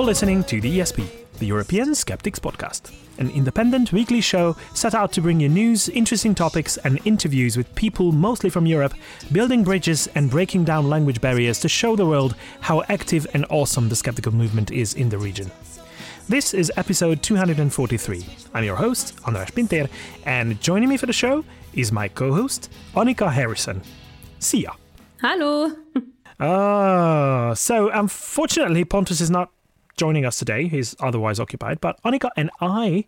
You're listening to the ESP, the European Skeptics Podcast, an independent weekly show set out to bring you news, interesting topics, and interviews with people mostly from Europe, building bridges and breaking down language barriers to show the world how active and awesome the skeptical movement is in the region. This is episode 243. I'm your host, Andras Pinter, and joining me for the show is my co host, Annika Harrison. See ya. Hello. Ah, so unfortunately, Pontus is not joining us today. He's otherwise occupied, but Annika and I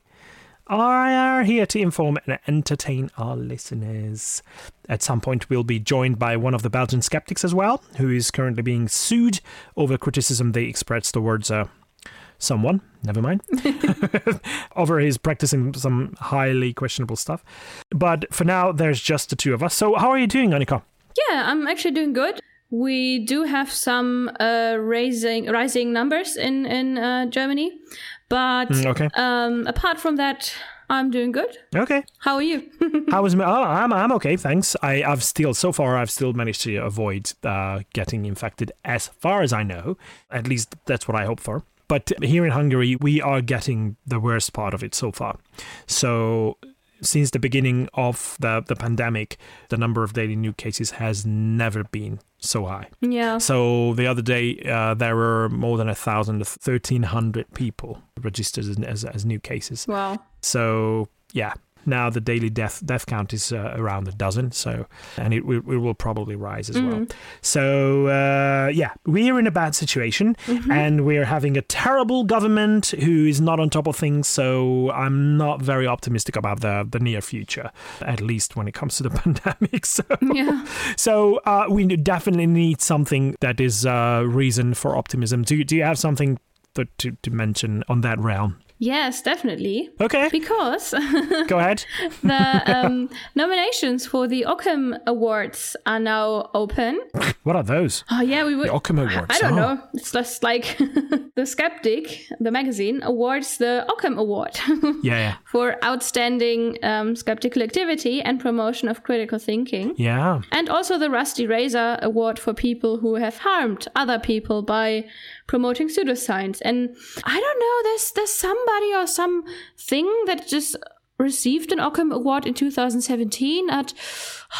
are here to inform and entertain our listeners. At some point, we'll be joined by one of the Belgian skeptics as well, who is currently being sued over criticism they expressed towards uh, someone, never mind, over his practicing some highly questionable stuff. But for now, there's just the two of us. So, how are you doing, Annika? Yeah, I'm actually doing good. We do have some uh, raising rising numbers in in uh, Germany, but Mm, okay. um, apart from that, I'm doing good. Okay. How are you? How was? Oh, I'm I'm okay, thanks. I I've still so far I've still managed to avoid uh, getting infected as far as I know. At least that's what I hope for. But here in Hungary, we are getting the worst part of it so far. So since the beginning of the the pandemic, the number of daily new cases has never been so high. yeah. So the other day, uh, there were more than a thousand, thirteen hundred people registered as, as, as new cases. Wow. So yeah, now the daily death death count is uh, around a dozen. So and it, will- it will probably rise as well. So uh, yeah, we're in a bad situation, and we're having a terrible government who is not on top of things. So I'm not very optimistic about the the near future, at least when it comes to the pandemic. So Yeah. so uh, we definitely need something that is uh, reason for optimism. Do you, do you have something to, to, to mention on that realm? Yes, definitely. Okay, Because go ahead. the um, nominations for the Ockham Awards are now open. What are those? Oh yeah, we would. The Ockham Awards. I don't Oh. know. It's just like the Skeptic, the magazine, awards the Ockham Award Yeah, yeah, for outstanding um, skeptical activity and promotion of critical thinking. yeah. And also the Rusty Razor Award for people who have harmed other people by promoting pseudoscience. And I don't know, there's there's somebody or some thing that just received an Ockham Award in 2017 at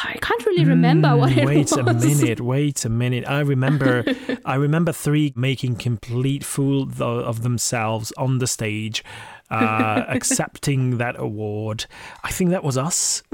I can't really remember hmm, what it Wait was. a minute. Wait a minute. I remember. I remember three making complete fool of themselves on the stage, uh, accepting that award. I think that was us.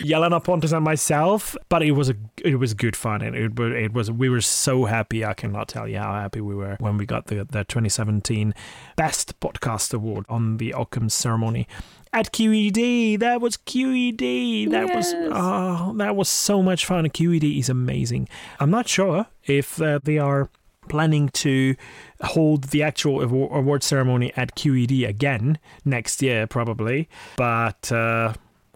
Yelena Pontus and myself, but it was a it was good fun and it it was we were so happy. I cannot tell you how happy we were when we got the the 2017 Best Podcast Award on the Ockham ceremony at QED. That was QED. That was oh, that was so much fun. QED is amazing. I'm not sure if uh, they are planning to hold the actual award ceremony at QED again next year, probably, but. Uh,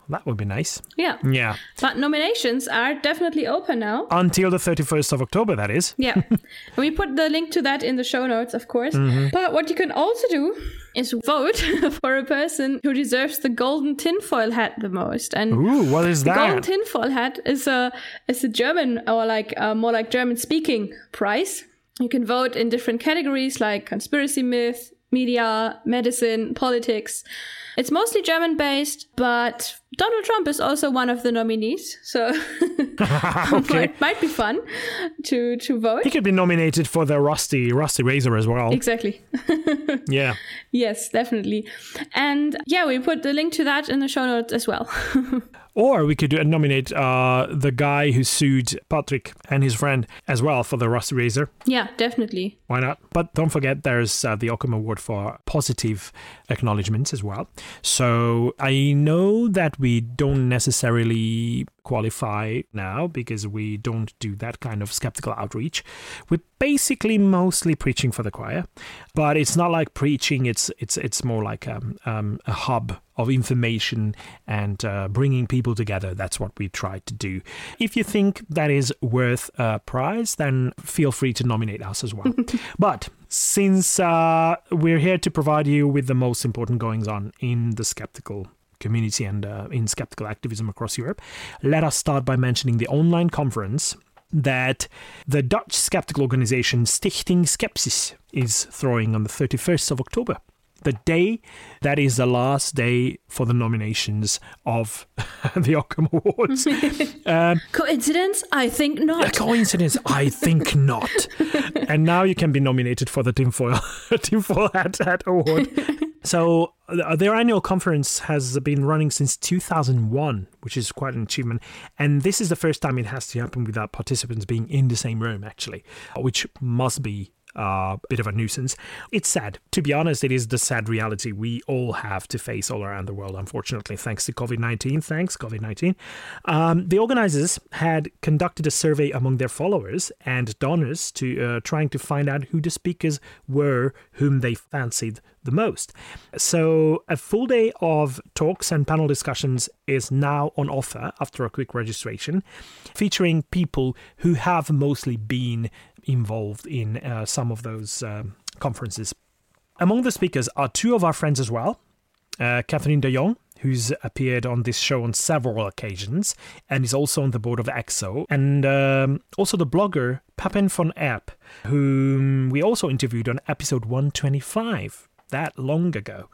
that would be nice. Yeah. Yeah. But nominations are definitely open now. Until the 31st of October, that is. Yeah. and we put the link to that in the show notes, of course. But what you can also do is vote for a person who deserves the golden tinfoil hat the most. And Ooh, what is the golden tinfoil hat is a is a German or like uh, more like German speaking prize. You can vote in different categories like conspiracy myth, media, medicine, politics. It's mostly German based, but Donald Trump is also one of the nominees, so okay. it might be fun to to vote. He could be nominated for the Rusty Rusty Razor as well. Exactly. Yeah. yes, definitely. And yeah, we put the link to that in the show notes as well. Or we could uh, nominate uh, the guy who sued Patrick and his friend as well for the Rusty Razor. yeah, definitely. Why not? But don't forget, there's uh, the Ockham Award for positive acknowledgements as well. So I know that we don't necessarily qualify now because we don't do that kind of skeptical outreach. We're basically mostly preaching for the choir, but it's not like preaching. It's it's it's more like um, um, a hub of information and uh, bringing people together. That's what we try to do. If you think that is worth a prize, then feel free to nominate us as well. but since uh, we're here to provide you with the most important goings on in the skeptical community and uh, in skeptical activism across Europe, let us start by mentioning the online conference that the Dutch skeptical organization Stichting Skepsis is throwing on the 31st of October. The day that is the last day for the nominations of the Ockham Awards. um, coincidence? I think not. Coincidence? I think not. and now you can be nominated for the Tinfoil, tinfoil Hat, Hat Award. So uh, their annual conference has been running since 2001, which is quite an achievement. And this is the first time it has to happen without participants being in the same room, actually, which must be a bit of a nuisance. It's sad. To be honest, it is the sad reality we all have to face all around the world, unfortunately, thanks to COVID 19. Thanks, COVID 19. Um, the organizers had conducted a survey among their followers and donors to uh, trying to find out who the speakers were whom they fancied the most. So, a full day of talks and panel discussions is now on offer after a quick registration, featuring people who have mostly been involved in uh, some of those um, conferences. Among the speakers are two of our friends as well uh, Catherine de Jong, who's appeared on this show on several occasions and is also on the board of ECSO, and um, also the blogger Pepijn van Erp, whom we also interviewed on episode 125 that long ago.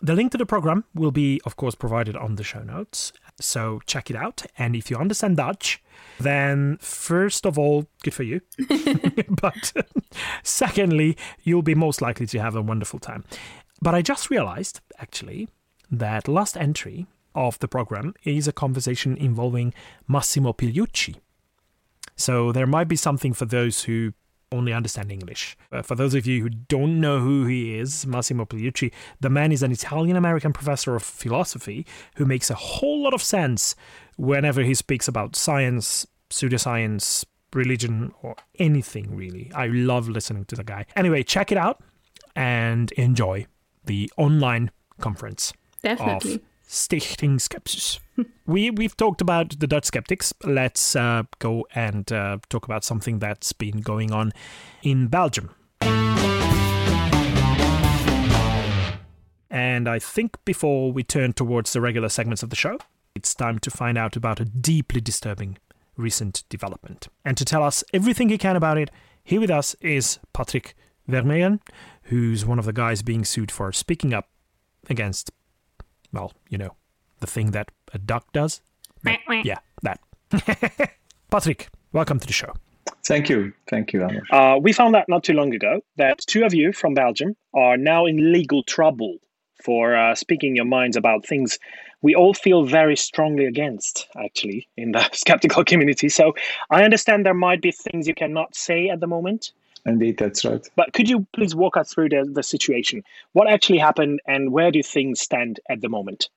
The link to the program will be, of course, provided on the show notes. So check it out. And if you understand Dutch, then first of all, good for you. but secondly, you'll be most likely to have a wonderful time. But I just realized, actually, that last entry of the program is a conversation involving Massimo Pigliucci. So there might be something for those who only understand English. Uh, for those of you who don't know who he is, Massimo Pigliucci, the man is an Italian American professor of philosophy who makes a whole lot of sense whenever he speaks about science, pseudoscience, religion, or anything really. I love listening to the guy. Anyway, check it out and enjoy the online conference. Definitely. Of Stichting Skepsis. we we've talked about the Dutch skeptics. Let's uh, go and uh, talk about something that's been going on in Belgium. And I think before we turn towards the regular segments of the show, it's time to find out about a deeply disturbing recent development. And to tell us everything he can about it, here with us is Patrick Vermeren, who's one of the guys being sued for speaking up against well, you know, the thing that a duck does. yeah, that. Patrick, welcome to the show. Thank you. Thank you, Anders. Uh, we found out not too long ago that two of you from Belgium are now in legal trouble for uh, speaking your minds about things we all feel very strongly against, actually, in the skeptical community. So I understand there might be things you cannot say at the moment. Indeed, that's right. But could you please walk us through the, the situation? What actually happened and where do things stand at the moment?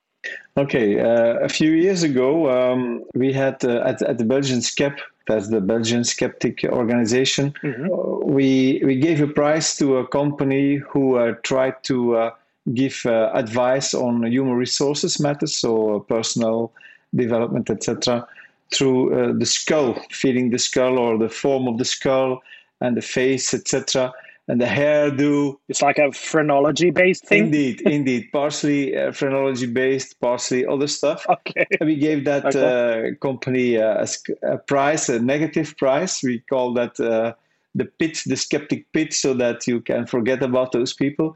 Okay, uh, a few years ago, um, we had uh, at, at the Belgian SKEPP, that's the Belgian Skeptic Organization, mm-hmm. uh, we, we gave a prize to a company who uh, tried to uh, give uh, advice on human resources matters, so personal development, etc., through the skull, feeding the skull or the form of the skull and the face, etc. And the hairdo. It's like a phrenology based thing. Indeed, indeed. Partially uh, phrenology based, partially other stuff. Okay. And we gave that okay. uh, company uh, a, a, price, a negative price. We call that uh, the pitch, the skeptic pitch, so that you can forget about those people.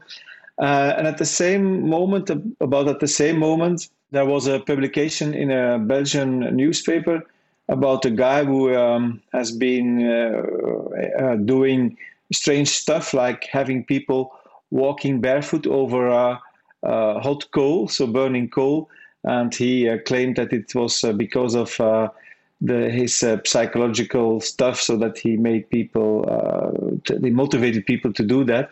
Uh, and at the same moment, about at the same moment, there was a publication in a Belgian newspaper about a guy who um, has been uh, uh, doing strange stuff like having people walking barefoot over a hot coal, so burning coal. And he uh, claimed that it was uh, because of uh, the, his uh, psychological stuff, so that he made people, he motivated people to do that.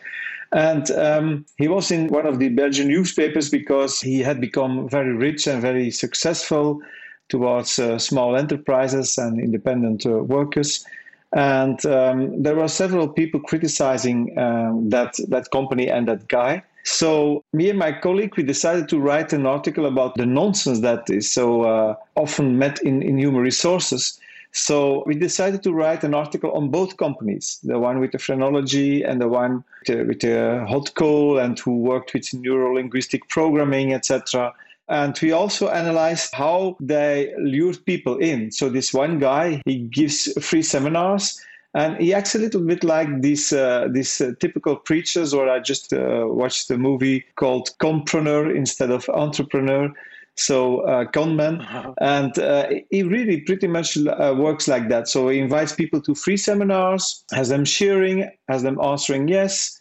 And um, he was in one of the Belgian newspapers because he had become very rich and very successful towards uh, small enterprises and independent uh, workers. And um, there were several people criticizing um, that, that company and that guy. So, me and my colleague, we decided to write an article about the nonsense that is so uh, often met in, in human resources. So, we decided to write an article on both companies the one with the phrenology and the one with the, with the hot coal and who worked with neuro linguistic programming, etc And we also analyzed how they lured people in. So this one guy, he gives free seminars and he acts a little bit like these uh, these uh, typical preachers. Or I just uh, watched a movie called Compreneur instead of Entrepreneur. So uh, conman, uh-huh. and uh, he really pretty much uh, works like that. So he invites people to free seminars, has them sharing, has them answering yes,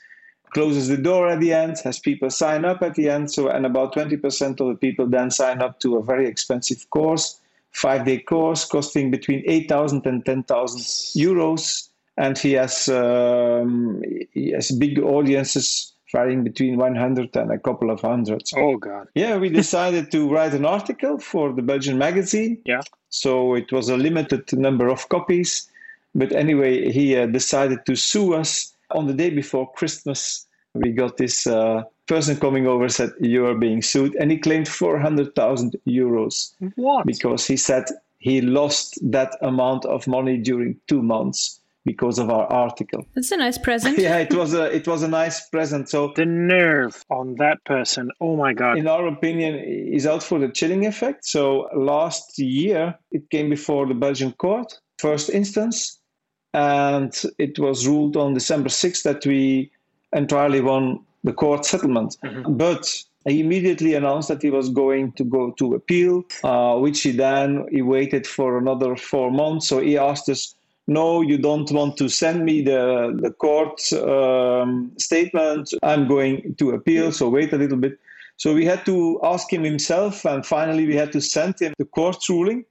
closes the door at the end, has people sign up at the end. So, and about 20% of the people then sign up to a very expensive course, five day course costing between 8,000 and 10,000 euros. And he has, um, he has big audiences varying between 100 and a couple of hundreds. Oh, God. Yeah, we decided to write an article for the Belgian magazine. Yeah. So it was a limited number of copies. But anyway, he uh, decided to sue us on the day before Christmas, we got this uh, person coming over said you are being sued, and he claimed four hundred thousand euros. What? Because he said he lost that amount of money during two months because of our article. That's a nice present. yeah, it was a it was a nice present. So the nerve on that person. Oh my god. In our opinion, is out for the chilling effect. So last year it came before the Belgian court, first instance, and it was ruled on December 6th that we entirely won the court settlement. Mm-hmm. But he immediately announced that he was going to go to appeal, uh, which he then he waited for another four months. So he asked us, "No, you don't want to send me the the court um, statement. I'm going to appeal. So wait a little bit." So we had to ask him himself, and finally we had to send him the court ruling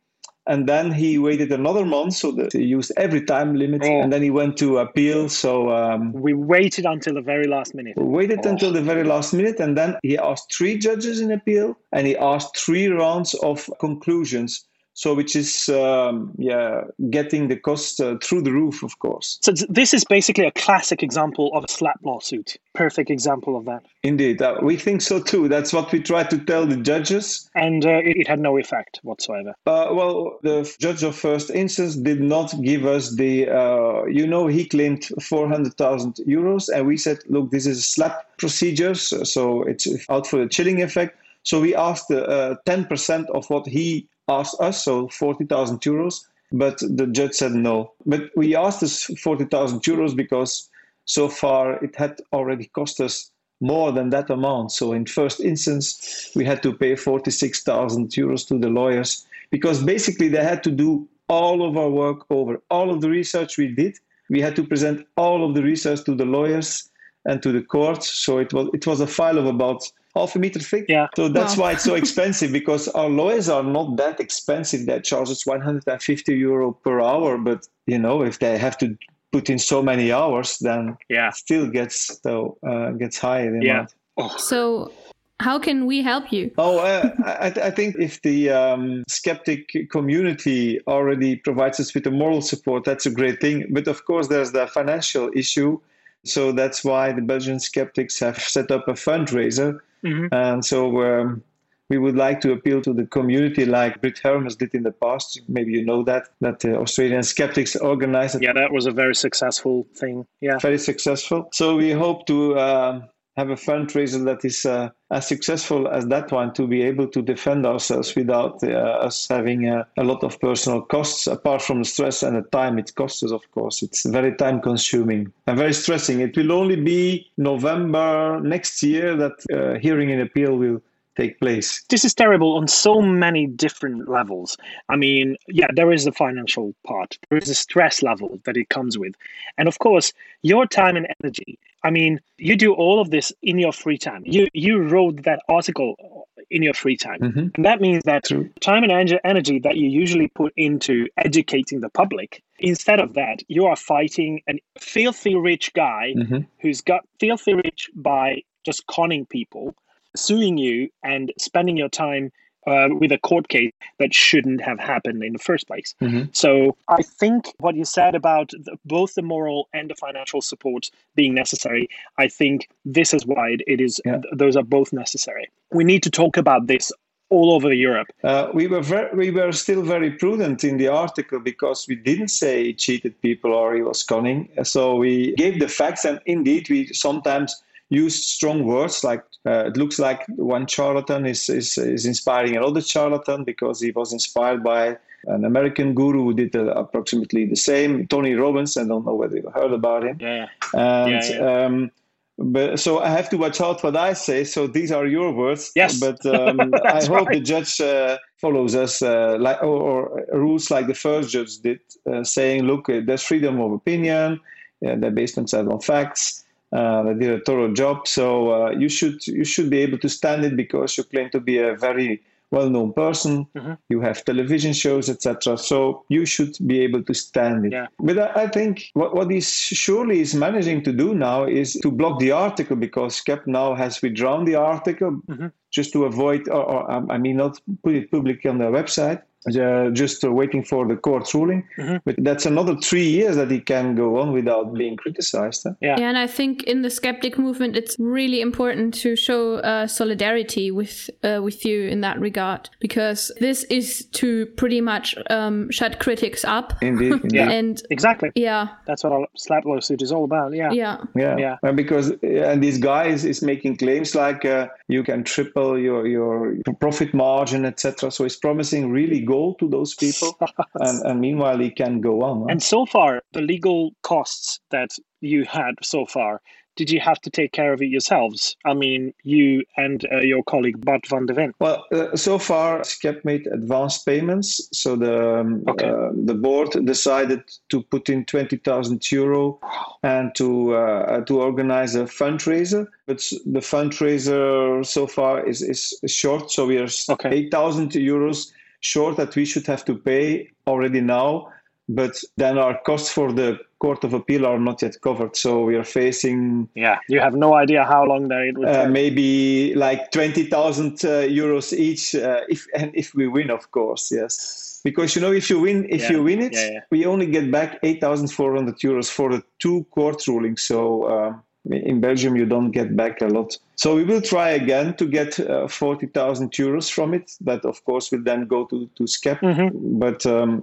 and then he waited another month so that he used every time limit oh. and then he went to appeal so um, we waited until the very last minute We waited oh. until the very last minute and then he asked three judges in appeal and he asked three rounds of conclusions so which is um, yeah getting the cost uh, through the roof of course. So this is basically a classic example of a SLAPP lawsuit. Perfect example of that. Indeed. Uh, we think so too. That's what we try to tell the judges. And uh, it, it, had no effect whatsoever. Uh, well the judge of first instance did not give us the uh, you know he claimed 400000 euros and we said look this is a SLAPP procedure so it's out for the chilling effect. So we asked uh, 10% of what he asked us, so 40,000 euros, but the judge said no. But we asked us 40,000 euros because so far it had already cost us more than that amount. So in first instance, we had to pay 46,000 euros to the lawyers because basically they had to do all of our work over, all of the research we did. We had to present all of the research to the lawyers and to the courts. So it was it was a file of about half a meter thick. Yeah. So that's wow. why it's so expensive because our lawyers are not that expensive. They charge us 150 euro per hour, but you know if they have to put in so many hours, then yeah, still gets so uh, gets higher. yeah. Oh. So how can we help you? Oh, uh, I, I, think if the um, skeptic community already provides us with the moral support, that's a great thing. But of course, there's the financial issue. So that's why the Belgian skeptics have set up a fundraiser Mm-hmm. And so um, we would like to appeal to the community like Britt Hermes did in the past. Maybe you know that, that the Australian skeptics organized it. Yeah, that was a very successful thing. Yeah. Very successful. So we hope to uh, have a fundraiser that is uh, as successful as that one to be able to defend ourselves without uh, us having uh, a lot of personal costs, apart from the stress and the time it costs us, of course. It's very time consuming and very stressing. It will only be November next year that uh, hearing an appeal will take place. This is terrible on so many different levels. I mean, yeah, there is the financial part, there is a stress level that it comes with. And of course, your time and energy. I mean, you do all of this in your free time. You you wrote that article in your free time. Mm-hmm. And that means that True. time and energy that you usually put into educating the public, instead of that, you are fighting a filthy rich guy mm-hmm. who's got filthy rich by just conning people suing you and spending your time uh, with a court case that shouldn't have happened in the first place. Mm-hmm. So I think what you said about the, both the moral and the financial support being necessary, I think this is why it is. Yeah. Th- those are both necessary. We need to talk about this all over Europe. Uh, we were very, we were still very prudent in the article because we didn't say he cheated people or he was conning. So we gave the facts, and indeed we sometimes used strong words like uh, it looks like one charlatan is, is, is inspiring another charlatan because he was inspired by an American guru who did uh, approximately the same, Tony Robbins. I don't know whether you heard about him. Yeah. And Yeah, yeah. Um, but so I have to watch out what I say. So these are your words. Yes. But um, I hope right. the judge uh, follows us, uh, like or, or rules like the first judge did, uh, saying, "Look, uh, there's freedom of opinion. Uh, they're based on several facts. Uh, they did a thorough job. So uh, you should you should be able to stand it because you claim to be a very well-known person. Mhm. You have television shows, etc. So you should be able to stand it. Yeah. But I, I think what, what he surely is managing to do now is to block the article because CAP now has withdrawn the article Mhm. just to avoid, or, or I mean, not put it publicly on their website. Uh, just uh, waiting for the court ruling, Mhm. but that's another three years that he can go on without being criticized. huh? Yeah. Yeah, and I think in the skeptic movement, it's really important to show uh, solidarity with uh, with you in that regard, because this is to pretty much um, shut critics up. Indeed, indeed. Yeah. And Exactly. yeah, That's what a SLAPP lawsuit is all about. Yeah. yeah, Yeah, Yeah. Uh, because uh, and this guy is, is making claims like uh, you can triple your your profit margin, etc. So he's promising really gold to those people, and, and meanwhile he can go on. huh? And so far, the legal costs that you had so far, did you have to take care of it yourselves? I mean, you and uh, your colleague Bart van de Ven. Well, uh, so far, SKEPP made advance payments. So the um, Okay. uh, the board decided to put in twenty thousand euro and to uh, to organize a fundraiser. But the fundraiser so far is is short. So we are Okay. eight thousand euros short that we should have to pay already now. But then our costs for the Court of Appeal are not yet covered. So we are facing Yeah. You have no idea how long that it would uh, maybe like 20,000 uh, euros each uh, if and if we win of course yes because you know if you win if Yeah, you win it yeah, yeah. we only get back 8,400 euros for the two court rulings so uh, in Belgium you don't get back a lot so we will try again to get uh, 40,000 euros from it that of course will then go to to SKEPP Mhm. but um,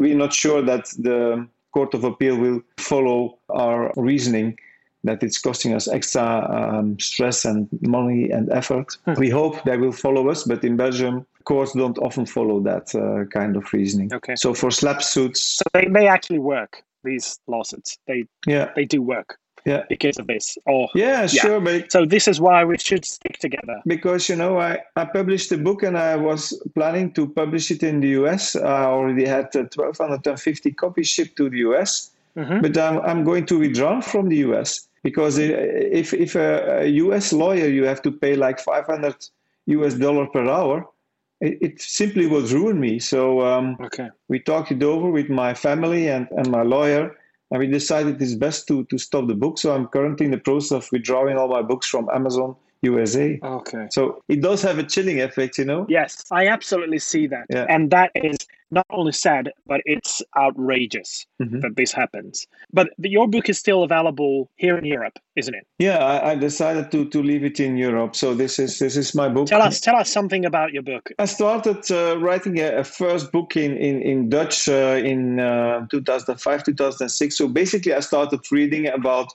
we're not sure that the Court of Appeal will follow our reasoning that it's costing us extra um, stress and money and effort. Hmm. We hope they will follow us, but in Belgium, courts don't often follow that uh, kind of reasoning. Okay. So for SLAPP suits, So they may actually work, these lawsuits. They yeah, they do work yeah, because of this. Or yeah, sure, but So this is why we should stick together. because you know I, I published a book and I was planning to publish it in the US. I already had uh, 1,250 copies shipped to the US. Mhm. but I'm, I'm going to withdraw from the US because if if a, a US lawyer you have to pay like 500 US dollar per hour, it, it simply would ruin me. So um, Okay. we talked it over with my family and, and my lawyer, and we decided it's best to to stop the book. So I'm currently in the process of withdrawing all my books from Amazon USA. Okay. So it does have a chilling effect, you know. Yes, I absolutely see that. Yeah. And that is not only sad, but it's outrageous Mhm. that this happens. But your book is still available here in Europe, isn't it? Yeah, I, I decided to to leave it in Europe. So this is this is my book. Tell us, tell us something about your book. I started uh, writing a, a first book in in in Dutch uh, in uh, 2005 2006. So basically, I started reading about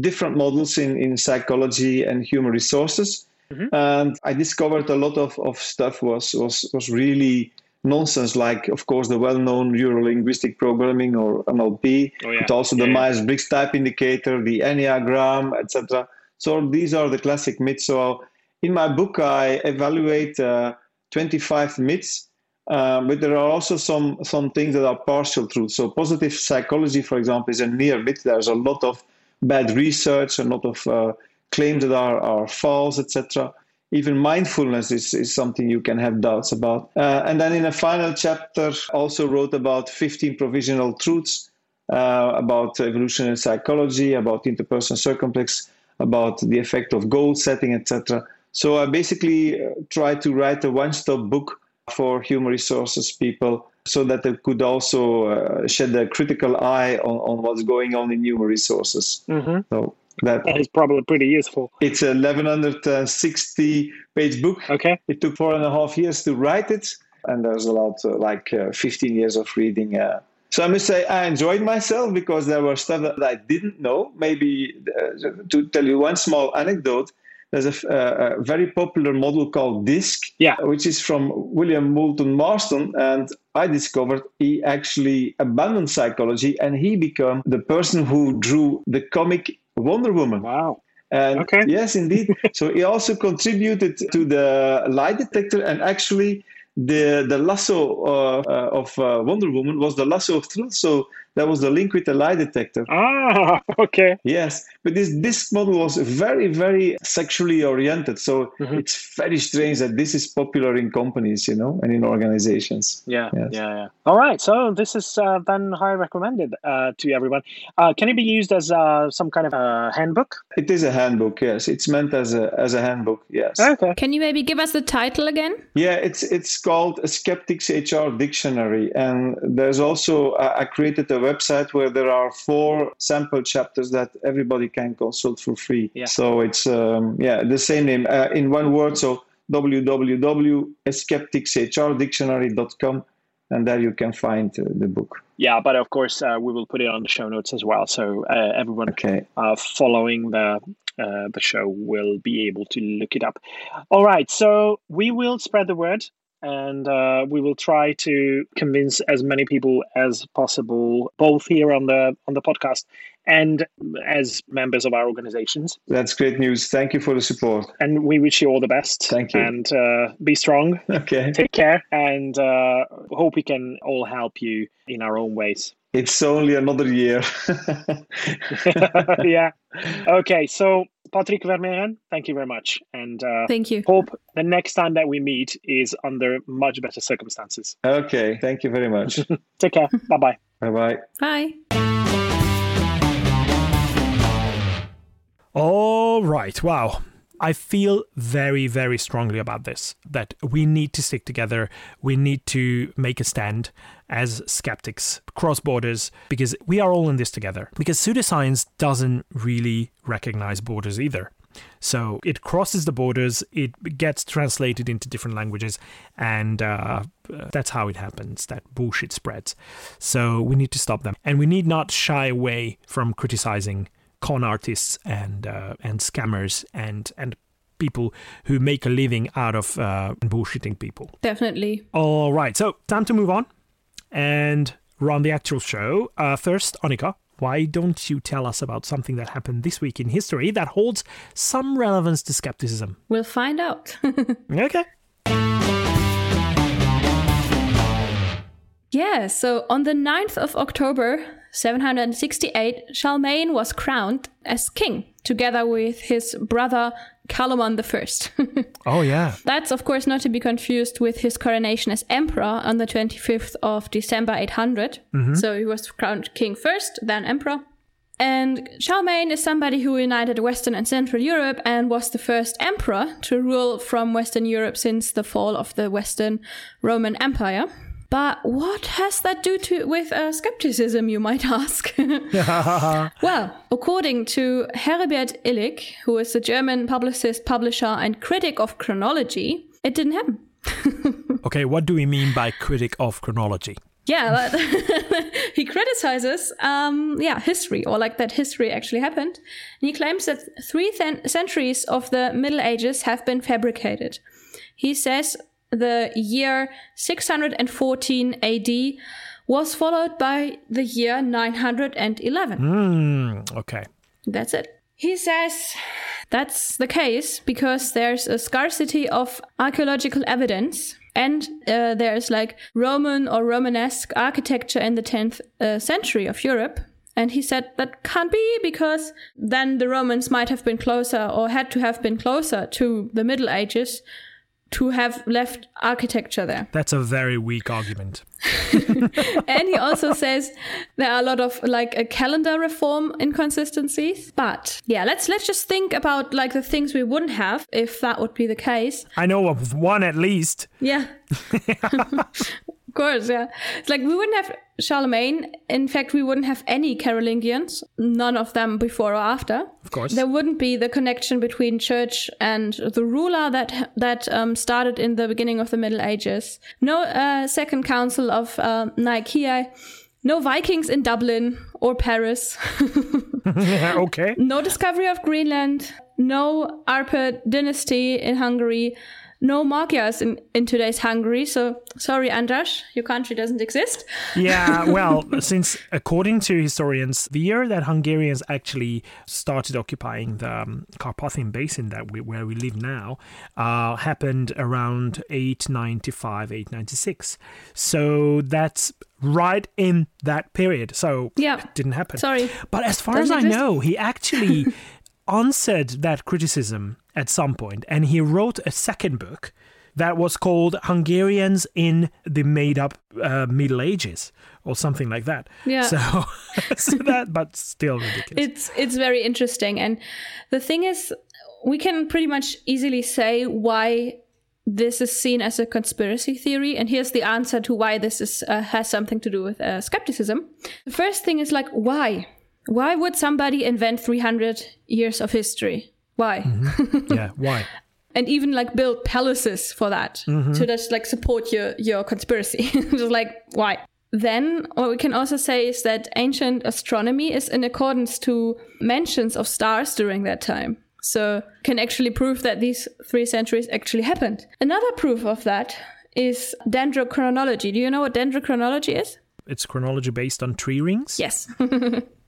different models in in psychology and human resources, Mhm. and I discovered a lot of of stuff was was was really nonsense. Like of course the well-known neuro-linguistic programming or NLP, Oh, yeah. but also the Yeah, yeah. Myers-Briggs type indicator, the Enneagram, etc. So these are the classic myths. So in my book, I evaluate uh, 25 myths, uh, but there are also some some things that are partial truths. So positive psychology, for example, is a near myth. There's a lot of bad research, a lot of uh, claims that are, are false, etc. Even mindfulness is, is something you can have doubts about. Uh, and then in a final chapter, also wrote about 15 provisional truths uh, about evolutionary psychology, about interpersonal circumplex, about the effect of goal setting, etc. So I basically uh, try to write a one-stop book for human resources people so that they could also uh, shed a critical eye on, on what's going on in human resources. hmm So that That is probably pretty useful. it's a 1160 page book. Okay. It took four and a half years to write it, and there's a lot, uh, like uh, 15 years of reading uh, So I must say I enjoyed myself because there were stuff that I didn't know. Maybe uh, to tell you one small anecdote, there's a, uh, a, very popular model called DISC, yeah. which is from William Moulton Marston. And I discovered he actually abandoned psychology and he became the person who drew the comic Wonder Woman. Wow. And okay. yes, indeed. so he also contributed to the lie detector and actually the the lasso uh, uh, of uh, Wonder Woman was the lasso of truth. So that was the link with the lie detector. Ah, okay. Yes, but this this model was very very sexually oriented. So Mhm. it's very strange that this is popular in companies, you know, and in organizations. Yeah, Yes. yeah, yeah. All right, so this is uh, then highly recommended uh, to everyone. Uh, can it be used as uh, some kind of a handbook? It is a handbook. Yes, it's meant as a as a handbook. Yes. Okay. Can you maybe give us the title again? Yeah, it's it's called a Skeptics HR Dictionary, and there's also I I created a website where there are four sample chapters that everybody can consult for free. Yeah. So it's um, yeah the same name uh, in one word. So www.skepticshrdictionary.com, and there you can find uh, the book. Yeah, but of course uh, we will put it on the show notes as well, so uh, everyone Okay. uh, following the uh, the show will be able to look it up. All right, so we will spread the word, and uh, we will try to convince as many people as possible, both here on the on the podcast and as members of our organizations. That's great news. Thank you for the support. And we wish you all the best. Thank you. And uh, be strong. Okay. Take care, and uh, hope we can all help you in our own ways. It's only another year. yeah. Okay. So, Patrick Vermeren, thank you very much. And uh, Thank you. hope the next time that we meet is under much better circumstances. okay. Thank you very much. Take care. bye bye. bye bye. Bye. All right. Wow. I feel very, very strongly about this that we need to stick together. We need to make a stand as skeptics cross borders because we are all in this together. Because pseudoscience doesn't really recognize borders either. So it crosses the borders, it gets translated into different languages, and uh, that's how it happens that bullshit spreads. So we need to stop them. And we need not shy away from criticizing con artists and uh, and scammers and and people who make a living out of uh, bullshitting people. Definitely. All right, so time to move on and run the actual show. Uh, first, Annika, why don't you tell us about something that happened this week in history that holds some relevance to skepticism? We'll find out. Okay. Yeah, so on the 9th of October 768, Charlemagne was crowned as king, together with his brother Carloman I. Oh yeah. That's, of course, not to be confused with his coronation as emperor on the 25th of December 800. Mm-hmm. So he was crowned king first, then emperor. And Charlemagne is somebody who united Western and Central Europe and was the first emperor to rule from Western Europe since the fall of the Western Roman Empire. But what has that do to with uh, skepticism, you might ask? well, according to Heribert Illig, who is a German publicist, publisher, and critic of chronology, it didn't happen. Okay, what do we mean by critic of chronology? Yeah, but he criticizes, um, yeah, history, or like that history actually happened. And he claims that three th- centuries of the Middle Ages have been fabricated. He says the year 614 AD was followed by the year 911. Hmm. Okay. That's it. He says that's the case because there's a scarcity of archaeological evidence and uh, there's like Roman or Romanesque architecture in the 10th uh, century of Europe. And he said that can't be because then the Romans might have been closer or had to have been closer to the Middle Ages to have left architecture there. That's a very weak argument. and he also says there are a lot of like a calendar reform inconsistencies. But yeah, let's let's just think about like the things we wouldn't have if that would be the case. I know of one at least. Yeah. of course, yeah. It's like we wouldn't have Charlemagne. In fact, we wouldn't have any Carolingians, none of them before or after. Of course. There wouldn't be the connection between church and the ruler that that um, started in the beginning of the Middle Ages. No uh, second council of uh, Nicaea, no Vikings in Dublin or Paris. okay. no discovery of Greenland. No Arpad dynasty in Hungary. No Magyars in, in today's Hungary. So sorry, Andras, your country doesn't exist. yeah, well, since according to historians, the year that Hungarians actually started occupying the um, Carpathian Basin that we, where we live now uh, happened around 895, 896. So that's right in that period. So Yeah. it didn't happen. Sorry. But as far Doesn't as I exist. know, he actually answered that criticism at some point and he wrote a second book that was called Hungarians in the Made Up uh, Middle Ages or something like that. Yeah. So, so that, but still ridiculous. It's it's very interesting, and the thing is, we can pretty much easily say why this is seen as a conspiracy theory, and here's the answer to why this is uh, has something to do with uh, skepticism. The first thing is like why. Why would somebody invent 300 years of history? Why? Mm-hmm. yeah. Why? and even like build palaces for that mm-hmm. to just like support your your conspiracy just like why then what we can also say is that ancient astronomy is in accordance to mentions of stars during that time so can actually prove that these three centuries actually happened another proof of that is dendrochronology do you know what dendrochronology is It's chronology based on tree rings. Yes.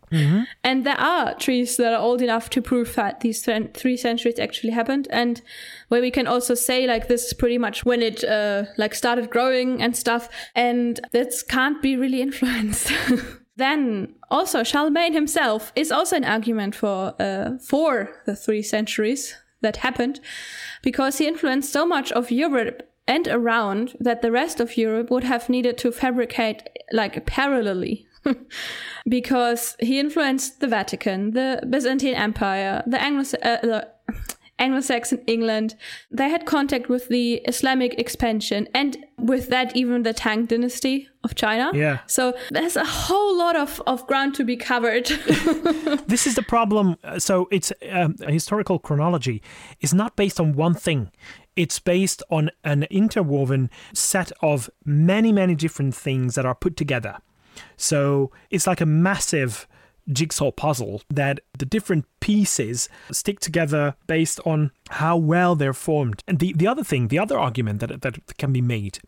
And there are trees that are old enough to prove that these th- three centuries actually happened, and where we can also say like this is pretty much when it uh, like started growing and stuff, and this can't be really influenced. then also Charlemagne himself is also an argument for uh, for the three centuries that happened, because he influenced so much of Europe and around that the rest of Europe would have needed to fabricate like parallelly. because he influenced the Vatican, the Byzantine Empire, the, Anglo- uh, the Anglo-Saxon England. They had contact with the Islamic expansion and with that even the Tang dynasty of China. Yeah. So there's a whole lot of, of ground to be covered. this is the problem. Uh, So it's um, a historical chronology is not based on one thing. It's based on an interwoven set of many, many different things that are put together. So it's like a massive jigsaw puzzle that the different pieces stick together based on how well they're formed. And the, the other thing, the other argument that, that can be made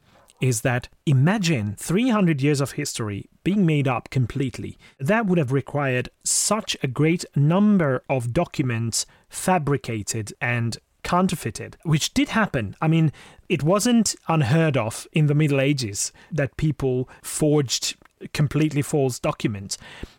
is that imagine 300 years of history being made up completely. That would have required such a great number of documents fabricated and counterfeited, which did happen. I mean, it wasn't unheard of in the Middle Ages that people forged completely false documents.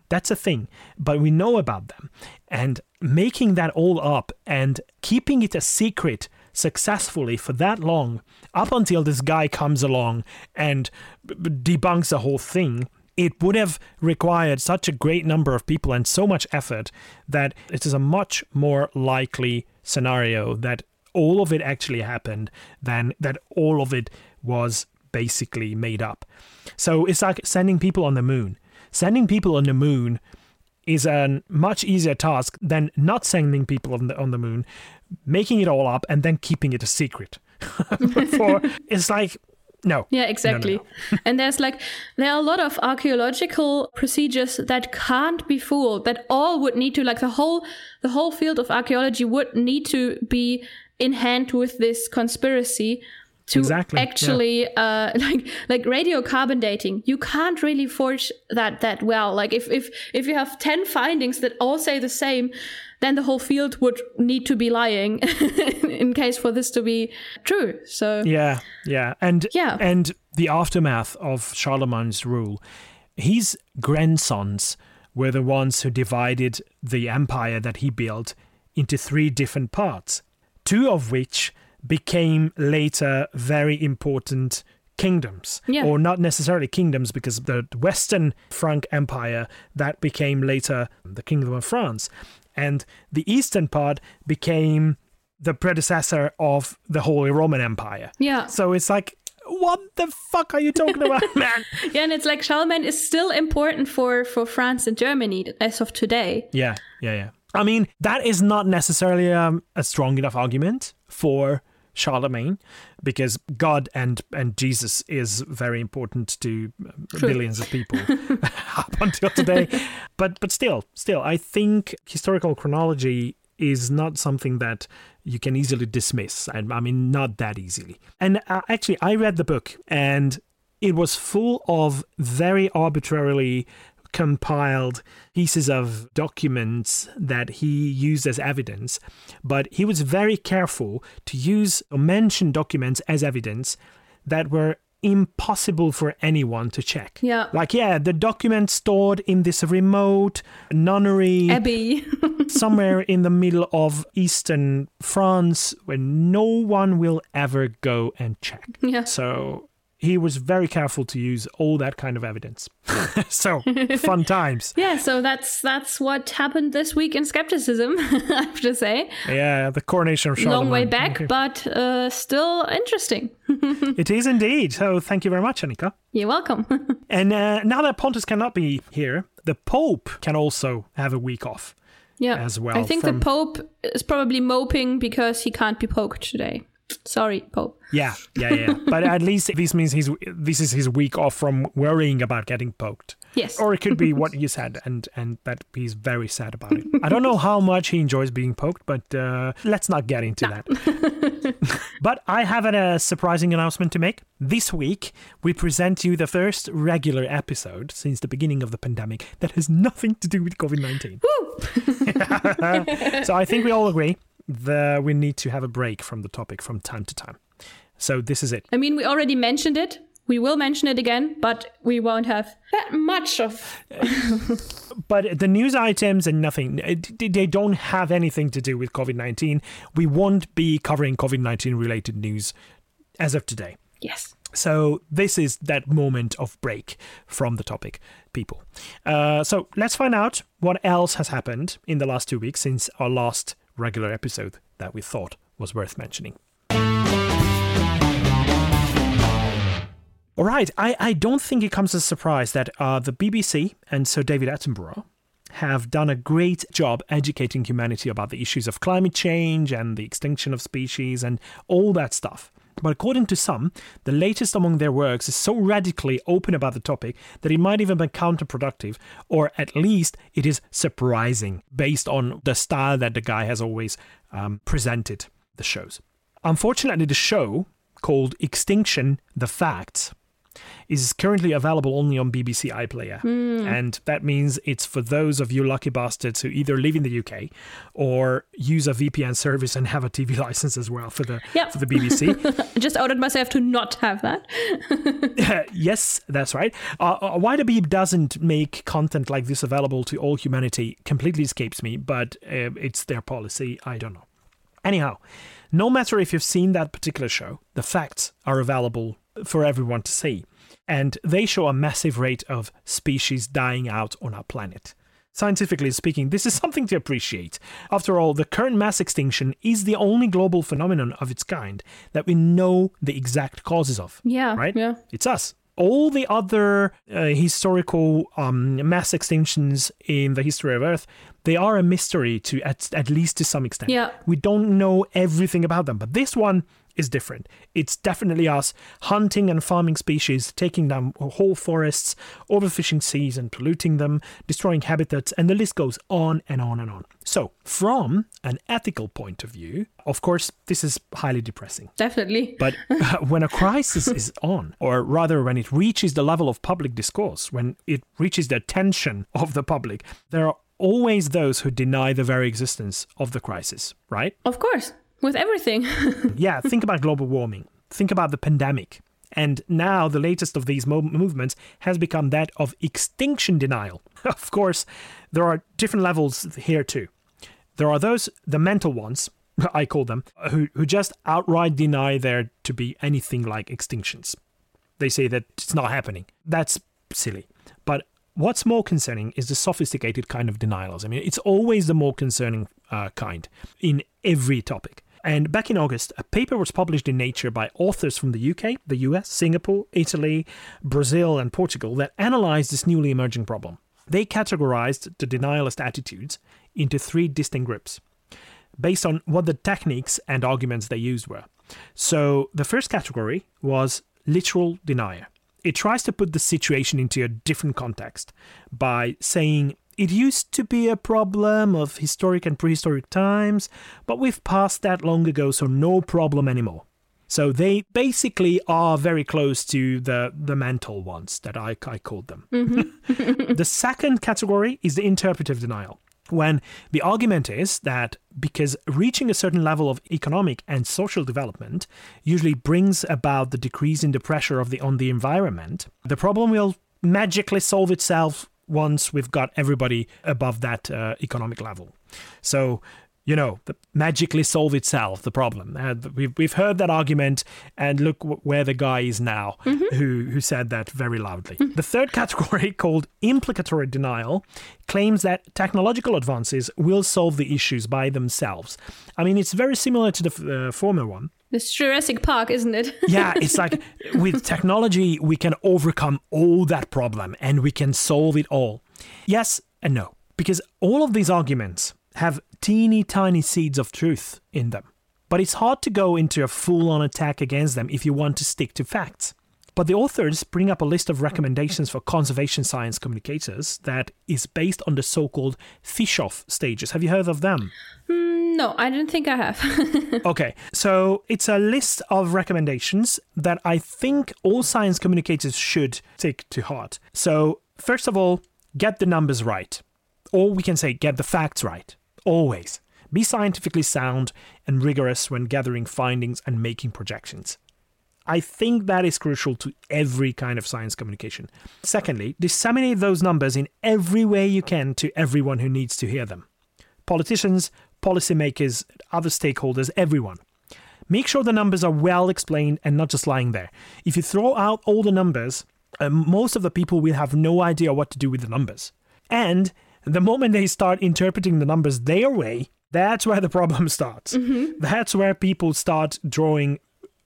That's a thing, but we know about them. And making that all up and keeping it a secret successfully for that long, up until this guy comes along and b- debunks the whole thing, it would have required such a great number of people and so much effort that it is a much more likely scenario that all of it actually happened than that all of it was basically made up. So it's like sending people on the moon. Sending people on the moon is a much easier task than not sending people on the on the moon, making it all up and then keeping it a secret. For it's like no. Yeah, No, no, exactly. no. and there's like there are a lot of archaeological procedures that can't be fooled. That all would need to like the whole the whole field of archaeology would need to be in hand with this conspiracy to Exactly, yeah. actually uh like like radiocarbon dating you can't really forge that that well like if if if you have 10 findings that all say the same then the whole field would need to be lying in case for this to be true so Yeah, yeah, and Yeah. and the aftermath of Charlemagne's rule, his grandsons were the ones who divided the empire that he built into three different parts, two of which became later very important kingdoms Yeah. or not necessarily kingdoms because the western frank empire that became later the kingdom of france and the eastern part became the predecessor of the Holy Roman Empire. yeah So it's like, what the fuck are you talking about, man? Yeah, and it's like Charlemagne is still important for for France and Germany as of today. Yeah, yeah, yeah. I mean, that is not necessarily um, a strong enough argument for Charlemagne, because God and and Jesus is very important to True. billions of people up until today. But but still, still, I think historical chronology is not something that you can easily dismiss. I, I mean, not that easily. And uh, actually, I read the book, and it was full of very arbitrarily compiled pieces of documents that he used as evidence, but he was very careful to use or mention documents as evidence that were impossible for anyone to check. Yeah. Like, yeah, the document stored in this remote nunnery abbey. somewhere in the middle of eastern France where no one will ever go and check. Yeah. So he was very careful to use all that kind of evidence. so fun times. yeah, so that's that's what happened this week in skepticism, I have to say. Yeah, the coronation of Charlemagne. Long way back, Okay. but uh, still interesting. It is indeed. So thank you very much, Annika. You're welcome. And uh, now that Pontus cannot be here, the Pope can also have a week off. yeah. As well I think from- the Pope is probably moping because he can't be poked today. Sorry, Pope. Yeah, yeah, yeah. but at least this means he's this is his week off from worrying about getting poked. Yes. Or it could be what you said, and and that he's very sad about it. I don't know how much he enjoys being poked, but uh, let's not get into that. but I have a surprising announcement to make. This week, we present you the first regular episode since the beginning of the pandemic that has nothing to do with COVID 19. so I think we all agree that we need to have a break from the topic from time to time. So this is it. I mean, we already mentioned it. We will mention it again, but we won't have that much of. but the news items and nothing they don't have anything to do with covid-19 we won't be covering covid-19 related news as of today Yes. so this is that moment of break from the topic people uh, so let's find out what else has happened in the last two weeks since our last regular episode that we thought was worth mentioning All right, I, I don't think it comes as a surprise that uh, the BBC and Sir David Attenborough have done a great job educating humanity about the issues of climate change and the extinction of species and all that stuff. But according to some, the latest among their works is so radically open about the topic that it might even be counterproductive, or at least it is surprising based on the style that the guy has always um, presented the shows. Unfortunately, the show called Extinction The Facts is currently available only on BBC iPlayer. And that means it's for those of you lucky bastards who either live in the UK or use a VPN service and have a TV license as well for the Yep. for the BBC. I just ordered myself to not have that. yes, that's right. Uh, uh, why the Beeb doesn't make content like this available to all humanity completely escapes me, but uh, it's their policy. I don't know. Anyhow, no matter if you've seen that particular show, the facts are available for everyone to see. And they show a massive rate of species dying out on our planet. Scientifically speaking, this is something to appreciate. After all, the current mass extinction is the only global phenomenon of its kind that we know the exact causes of. Yeah. Right? Yeah. It's us. All the other uh, historical um, mass extinctions in the history of Earth, they are a mystery to at, at least to some extent. Yeah. We don't know everything about them, but this one is different. It's definitely us hunting and farming species, taking down whole forests, overfishing seas and polluting them, destroying habitats, and the list goes on and on and on. So, from an ethical point of view, of course, this is highly depressing. Definitely. But uh, when a crisis is on, or rather when it reaches the level of public discourse, when it reaches the attention of the public, there are always those who deny the very existence of the crisis, right? Of course. With everything. yeah, think about global warming. Think about the pandemic. And now the latest of these mo- movements has become that of extinction denial. of course, there are different levels here too. There are those, the mental ones, I call them, who, who just outright deny there to be anything like extinctions. They say that it's not happening. That's silly. But what's more concerning is the sophisticated kind of denials. I mean, it's always the more concerning uh, kind in every topic. And back in August, a paper was published in Nature by authors from the UK, the US, Singapore, Italy, Brazil, and Portugal that analyzed this newly emerging problem. They categorized the denialist attitudes into three distinct groups based on what the techniques and arguments they used were. So the first category was literal denier. It tries to put the situation into a different context by saying it used to be a problem of historic and prehistoric times, but we've passed that long ago, so no problem anymore. So they basically are very close to the, the mental ones that I, I called them. Mm-hmm. the second category is the interpretive denial when the argument is that because reaching a certain level of economic and social development usually brings about the decrease in the pressure of the on the environment, the problem will magically solve itself once we've got everybody above that uh, economic level. So you know, magically solve itself, the problem. Uh, we've, we've heard that argument, and look w- where the guy is now mm-hmm. who, who said that very loudly. Mm-hmm. The third category, called implicatory denial, claims that technological advances will solve the issues by themselves. I mean, it's very similar to the uh, former one. This Jurassic Park, isn't it? yeah, it's like with technology, we can overcome all that problem and we can solve it all. Yes and no, because all of these arguments have teeny tiny seeds of truth in them. But it's hard to go into a full on attack against them if you want to stick to facts. But the authors bring up a list of recommendations for conservation science communicators that is based on the so called Fischhoff stages. Have you heard of them? Mm, no, I don't think I have. okay, so it's a list of recommendations that I think all science communicators should take to heart. So, first of all, get the numbers right. Or we can say get the facts right. Always. Be scientifically sound and rigorous when gathering findings and making projections. I think that is crucial to every kind of science communication. Secondly, disseminate those numbers in every way you can to everyone who needs to hear them politicians, policymakers, other stakeholders, everyone. Make sure the numbers are well explained and not just lying there. If you throw out all the numbers, uh, most of the people will have no idea what to do with the numbers. And the moment they start interpreting the numbers their way, that's where the problem starts. Mm-hmm. That's where people start drawing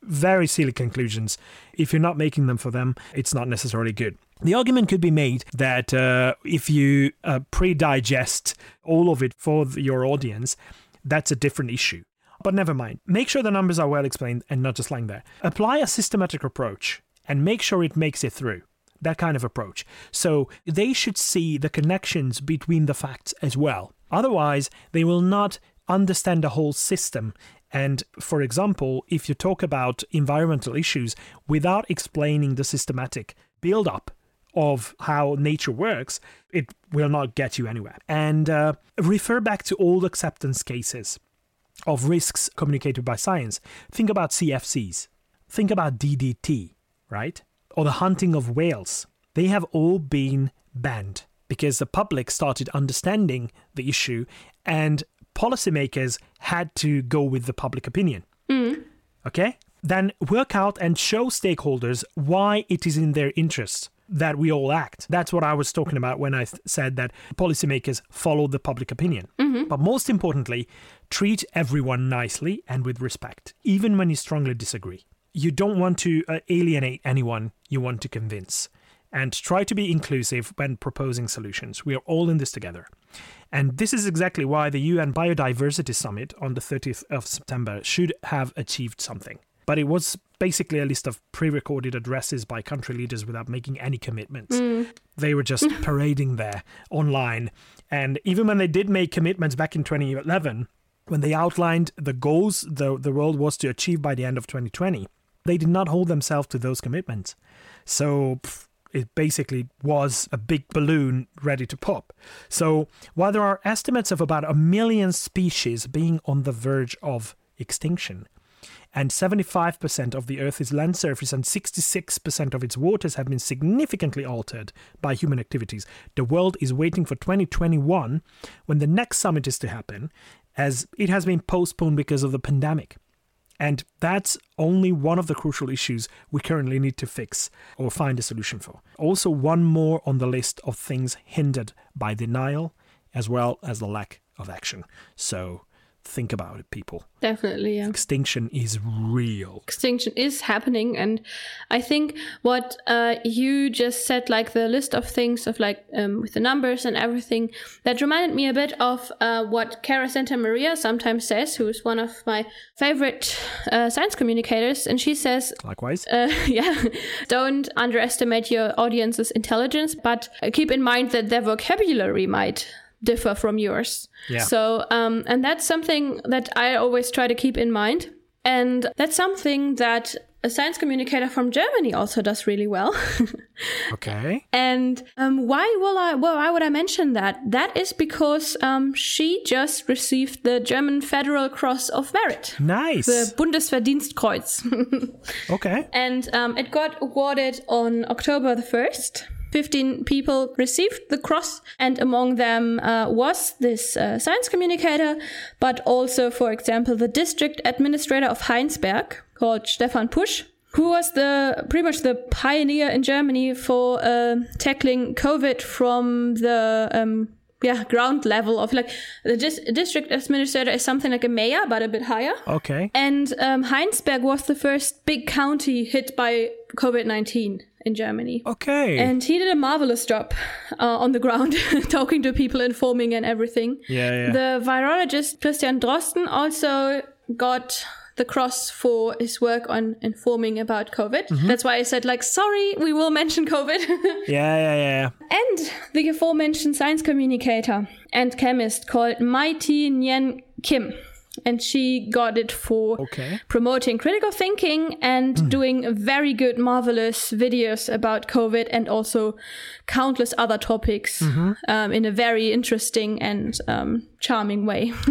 very silly conclusions. If you're not making them for them, it's not necessarily good. The argument could be made that uh, if you uh, pre digest all of it for your audience, that's a different issue. But never mind. Make sure the numbers are well explained and not just lying there. Apply a systematic approach and make sure it makes it through that kind of approach. So they should see the connections between the facts as well. Otherwise, they will not understand the whole system. And for example, if you talk about environmental issues without explaining the systematic build up of how nature works, it will not get you anywhere. And uh, refer back to old acceptance cases of risks communicated by science. Think about CFCs, think about DDT, right? or the hunting of whales, they have all been banned because the public started understanding the issue and policymakers had to go with the public opinion. Mm. Okay? Then work out and show stakeholders why it is in their interest that we all act. That's what I was talking about when I th- said that policymakers follow the public opinion. Mm-hmm. But most importantly, treat everyone nicely and with respect, even when you strongly disagree you don't want to uh, alienate anyone you want to convince. And try to be inclusive when proposing solutions. We are all in this together. And this is exactly why the UN Biodiversity Summit on the 30th of September should have achieved something. But it was basically a list of pre recorded addresses by country leaders without making any commitments. Mm. They were just parading there online. And even when they did make commitments back in 2011, when they outlined the goals the, the world was to achieve by the end of 2020, they did not hold themselves to those commitments. So pff, it basically was a big balloon ready to pop. So while there are estimates of about a million species being on the verge of extinction, and 75% of the Earth's land surface and 66% of its waters have been significantly altered by human activities. The world is waiting for 2021 when the next summit is to happen, as it has been postponed because of the pandemic. And that's only one of the crucial issues we currently need to fix or find a solution for. Also, one more on the list of things hindered by denial as well as the lack of action. So, think about it, people. Definitely, yeah. Extinction is real. Extinction is happening, and I think what uh, you just said, like the list of things of like um, with the numbers and everything, that reminded me a bit of uh, what Cara Santa Maria sometimes says, who is one of my favorite uh, science communicators, and she says, Likewise. uh, yeah, don't underestimate your audience's intelligence, but keep in mind that their vocabulary might differ from yours. Yeah. So, um, and that's something that I always try to keep in mind. And that's something that a science communicator from Germany also does really well. Okay. and um, why will I? Well, why would I mention that? That is because um, she just received the German Federal Cross of Merit, Nice. the Bundesverdienstkreuz. okay. and um, it got awarded on October the 1st. 15 people received the cross, and among them uh, was this uh, science communicator, but also, for example, the district administrator of Heinsberg, called Stephan Pusch, who was the pretty much the pioneer in Germany for uh, tackling COVID from the um, yeah ground level of like the dis- district administrator is something like a mayor, but a bit higher. Okay. And um, Heinsberg was the first big county hit by COVID 19 in Germany. Okay. And he did a marvelous job uh, on the ground, talking to people, informing, and everything. yeah, yeah. The virologist Christian Drosten also got the cross for his work on informing about COVID. Mm-hmm. That's why I said, like, sorry, we will mention COVID. yeah, yeah, yeah. and the aforementioned science communicator and chemist called Mai Thi Nguyen-Kim. And she got it for Okay. promoting critical thinking and doing very good, marvelous videos about COVID and also countless other topics um, in a very interesting and um, charming way.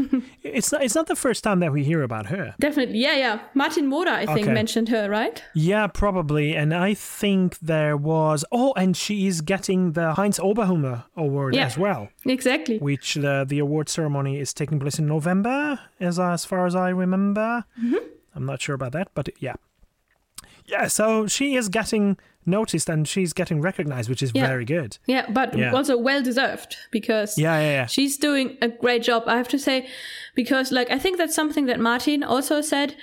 It's not. It's not the first time that we hear about her. Definitely. Yeah, yeah. Martin Moder, I think, Okay. mentioned her, right? Yeah, probably. And I think there was. Oh, and she is getting the Heinz Oberhummer Award Yeah. as well, Exactly. which the the award ceremony is taking place in November, as uh, as far as I remember. Mm-hmm. I'm not sure about that, but yeah, yeah. So she is getting noticed and she's getting recognized, which is Yeah. very good. Yeah, but Yeah. also well deserved because Yeah, yeah, yeah. she's doing a great job i have to say because like i think that's something that martin also said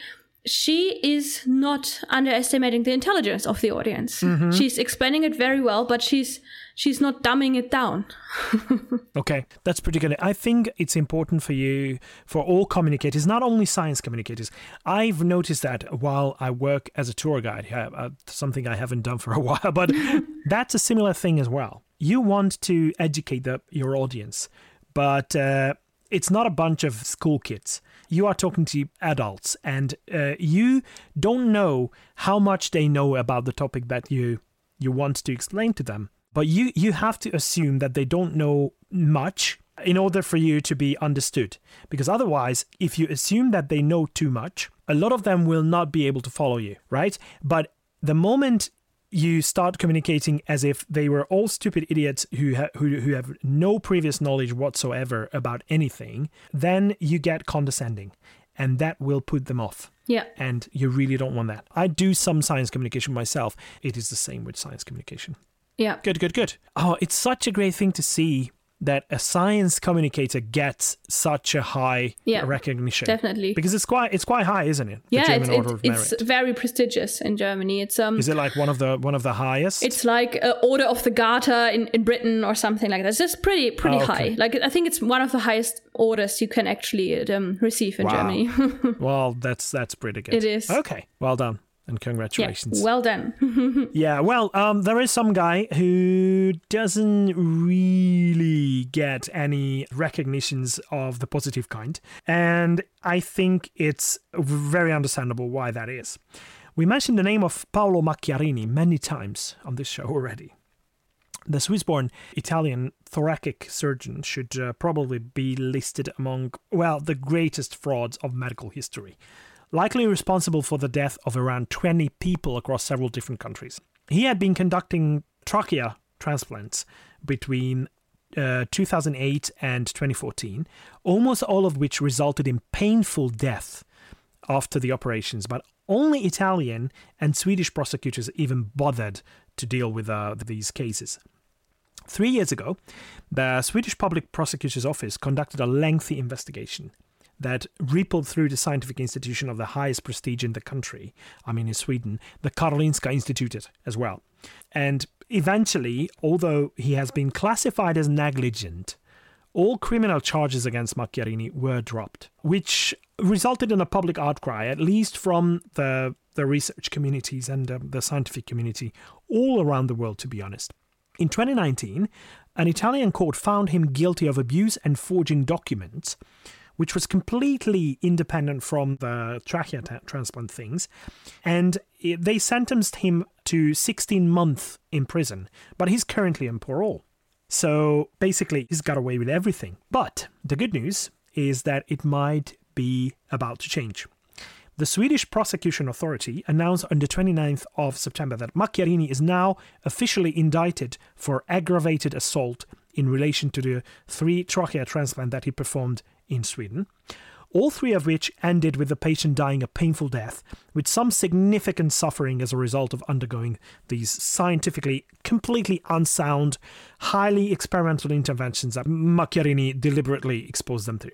she is not underestimating the intelligence of the audience Mm-hmm. she's explaining it very well but she's she's not dumbing it down Okay, that's pretty good. I think it's important for you, for all communicators, not only science communicators. I've noticed that while I work as a tour guide, uh, something I haven't done for a while, but that's a similar thing as well. You want to educate the, your audience, but uh, it's not a bunch of school kids. You are talking to adults, and uh, you don't know how much they know about the topic that you you want to explain to them but you you have to assume that they don't know much in order for you to be understood because otherwise if you assume that they know too much a lot of them will not be able to follow you right but the moment you start communicating as if they were all stupid idiots who ha- who who have no previous knowledge whatsoever about anything then you get condescending and that will put them off yeah and you really don't want that. I do some science communication myself. It is the same with science communication. Yeah Good, good, good. Oh, it's such a great thing to see that a science communicator gets such a high Yeah, recognition. definitely. Because it's quite it's quite high, isn't it? The yeah German it's, Order it's, of it's very prestigious in germany it's um Is it like one of the one of the highest? it's like uh, order of the garter in, in britain or something like that it's just pretty pretty Oh, okay. high like i think it's one of the highest orders you can actually um, receive in Wow. germany well, that's that's pretty good. It is. Okay. Well done. And yeah congratulations. well done Yeah, well, um, there is some guy who doesn't really get any recognitions of the positive kind, and I think it's very understandable why that is. We mentioned the name of Paolo Macchiarini many times on this show already. The Swiss born Italian thoracic surgeon should uh, probably be listed among, well, the greatest frauds of medical history, likely responsible for the death of around 20 people across several different countries. He had been conducting trachea transplants between uh, 2008 and 2014, almost all of which resulted in painful death after the operations, but only Italian and Swedish prosecutors even bothered to deal with uh, these cases. Three years ago, the Swedish Public Prosecutor's Office conducted a lengthy investigation. That rippled through the scientific institution of the highest prestige in the country. I mean, in Sweden, the Karolinska Institutet as well. And eventually, although he has been classified as negligent, all criminal charges against Macchiarini were dropped, which resulted in a public outcry, at least from the, the research communities and the scientific community all around the world, to be honest. In 2019, an Italian court found him guilty of abuse and forging documents, which was completely independent from the trachea t- transplant things. And it, they sentenced him to 16 months in prison, but he's currently on parole. So basically, he's got away with everything. But the good news is that it might be about to change. The Swedish Prosecution Authority announced on the 29th of September that Macchiarini is now officially indicted for aggravated assault in relation to the three trachea transplant that he performed in Sweden. All three of which ended with the patient dying a painful death, with some significant suffering as a result of undergoing these scientifically completely unsound, highly experimental interventions that Macchiarini deliberately exposed them to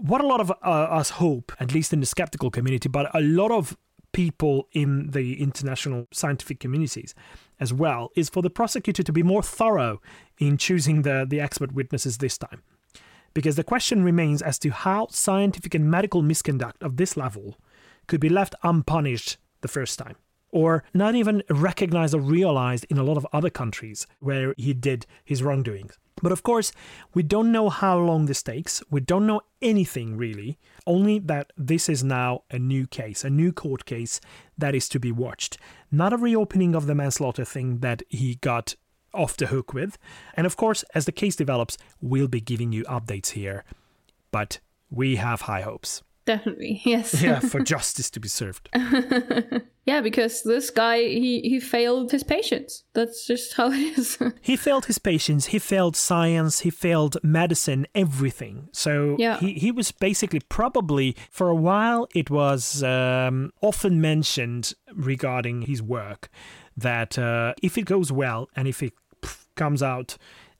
what a lot of uh, us hope, at least in the skeptical community, but a lot of people in the international scientific communities as well, is for the prosecutor to be more thorough in choosing the, the expert witnesses this time. Because the question remains as to how scientific and medical misconduct of this level could be left unpunished the first time, or not even recognized or realized in a lot of other countries where he did his wrongdoings. But of course, we don't know how long this takes. We don't know anything really, only that this is now a new case, a new court case that is to be watched. Not a reopening of the manslaughter thing that he got off the hook with. And of course, as the case develops, we'll be giving you updates here. But we have high hopes. Definitely, yes. yeah, for justice to be served. yeah, because this guy he he failed his patients. That's just how it is. he failed his patients. He failed science. He failed medicine. Everything. So yeah. he he was basically probably for a while. It was um, often mentioned regarding his work that uh, if it goes well and if it comes out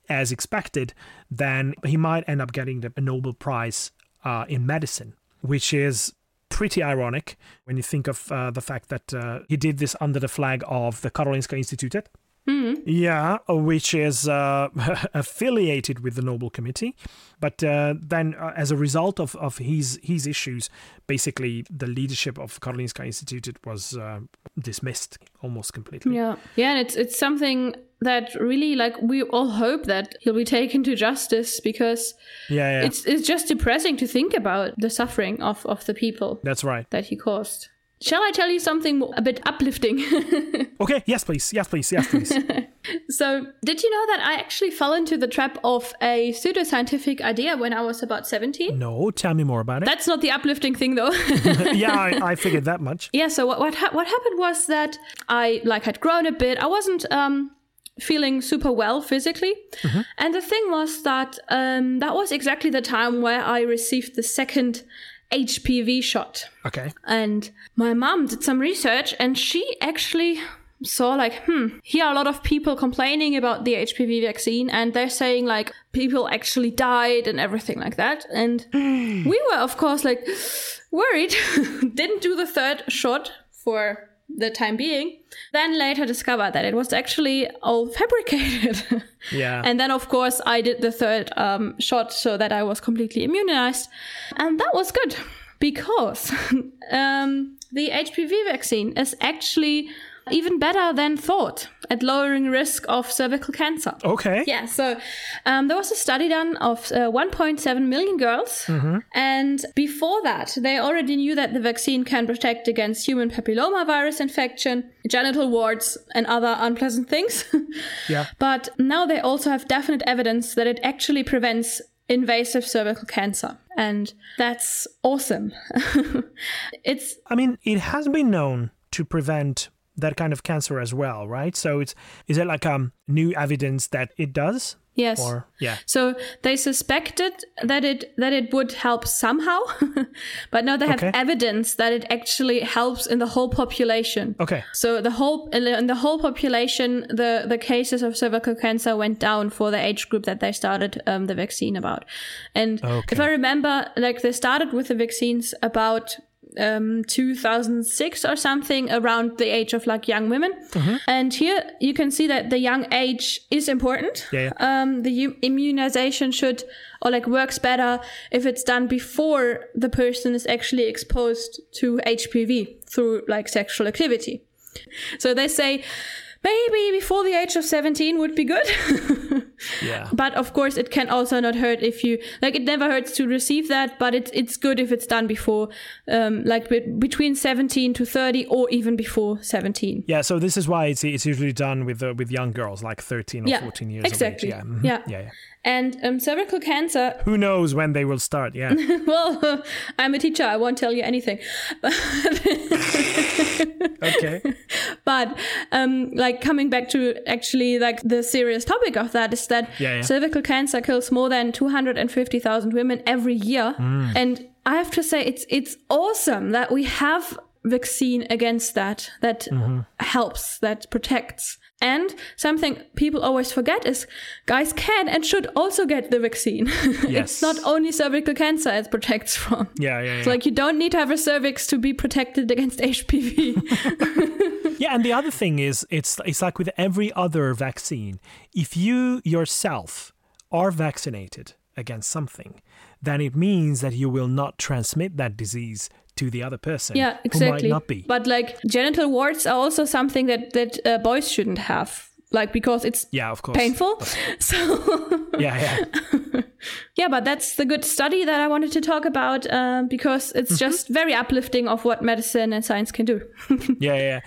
as expected, then he might end up getting the Nobel Prize uh, in medicine which is pretty ironic when you think of uh, the fact that uh, he did this under the flag of the Karolinska Institutet. Mm. Yeah, which is uh, affiliated with the Nobel Committee, but uh, then uh, as a result of, of his his issues, basically the leadership of Karolinska Institute was uh, dismissed almost completely. Yeah, yeah, and it's it's something that really like we all hope that he'll be taken to justice because yeah, yeah. it's it's just depressing to think about the suffering of of the people. That's right. That he caused. Shall I tell you something a bit uplifting? okay, yes, please. Yes, please. Yes, please. so, did you know that I actually fell into the trap of a pseudoscientific idea when I was about 17? No, tell me more about it. That's not the uplifting thing, though. yeah, I, I, figured that much. Yeah, so what what, ha- what happened was that I like had grown a bit. I wasn't um feeling super well physically. Mm-hmm. And the thing was that um, that was exactly the time where I received the second HPV shot. Okay. And my mom did some research and she actually saw like, hmm, here are a lot of people complaining about the HPV vaccine and they're saying like people actually died and everything like that. And we were, of course, like worried, didn't do the third shot for the time being. Then later discovered that it was actually all fabricated. Yeah. and then, of course, I did the third um, shot so that I was completely immunized. And that was good because um, the HPV vaccine is actually even better than thought at lowering risk of cervical cancer. Okay. Yeah, so um, there was a study done of uh, 1.7 million girls, mm-hmm. and before that, they already knew that the vaccine can protect against human papillomavirus infection, genital warts, and other unpleasant things. yeah. But now they also have definite evidence that it actually prevents invasive cervical cancer. And that's awesome. it's. I mean, it has been known to prevent that kind of cancer as well, right? So it's is it like um new evidence that it does? Yes. Or yeah. So they suspected that it that it would help somehow, but now they have Okay. evidence that it actually helps in the whole population. Okay. So the whole in the- whole population, the the cases of cervical cancer went down for the age group that they started um, the vaccine about. And if I remember, like they started with the vaccines about um 2006 or something around the age of like young women Mm-hmm. and here you can see that the young age is important Yeah, yeah. um the u- immunization should or like works better if it's done before the person is actually exposed to hpv through like sexual activity so they say maybe before the age of 17 would be good Yeah. but of course it can also not hurt if you like it never hurts to receive that but it's it's good if it's done before um like be- between 17 to 30 or even before 17 Yeah, so this is why it's it's usually done with uh, with young girls, like thirteen or Yeah, fourteen years exactly. of age. Yeah, mhm. Yeah. yeah, yeah. And um, cervical cancer Who knows when they will start? Yeah, well i'm a teacher i won't tell you anything okay. but um like coming back to actually like the serious topic of that is that Yeah, yeah. cervical cancer kills more than 250,000 women every year Mm. and i have to say it's it's awesome that we have vaccine against that that Mm-hmm. helps that protects and something people always forget is guys can and should also get the vaccine Yes. it's not only cervical cancer it protects from Yeah, yeah, yeah. it's like you don't need to have a cervix to be protected against hpv Yeah, and the other thing is, it's it's like with every other vaccine. If you yourself are vaccinated against something, then it means that you will not transmit that disease to the other person. Yeah, exactly. might not be. But like genital warts are also something that that uh, boys shouldn't have, like because it's yeah, of course. painful. So Yeah, yeah. yeah, but that's the good study that I wanted to talk about uh, because it's Mm-hmm. just very uplifting of what medicine and science can do. yeah, yeah.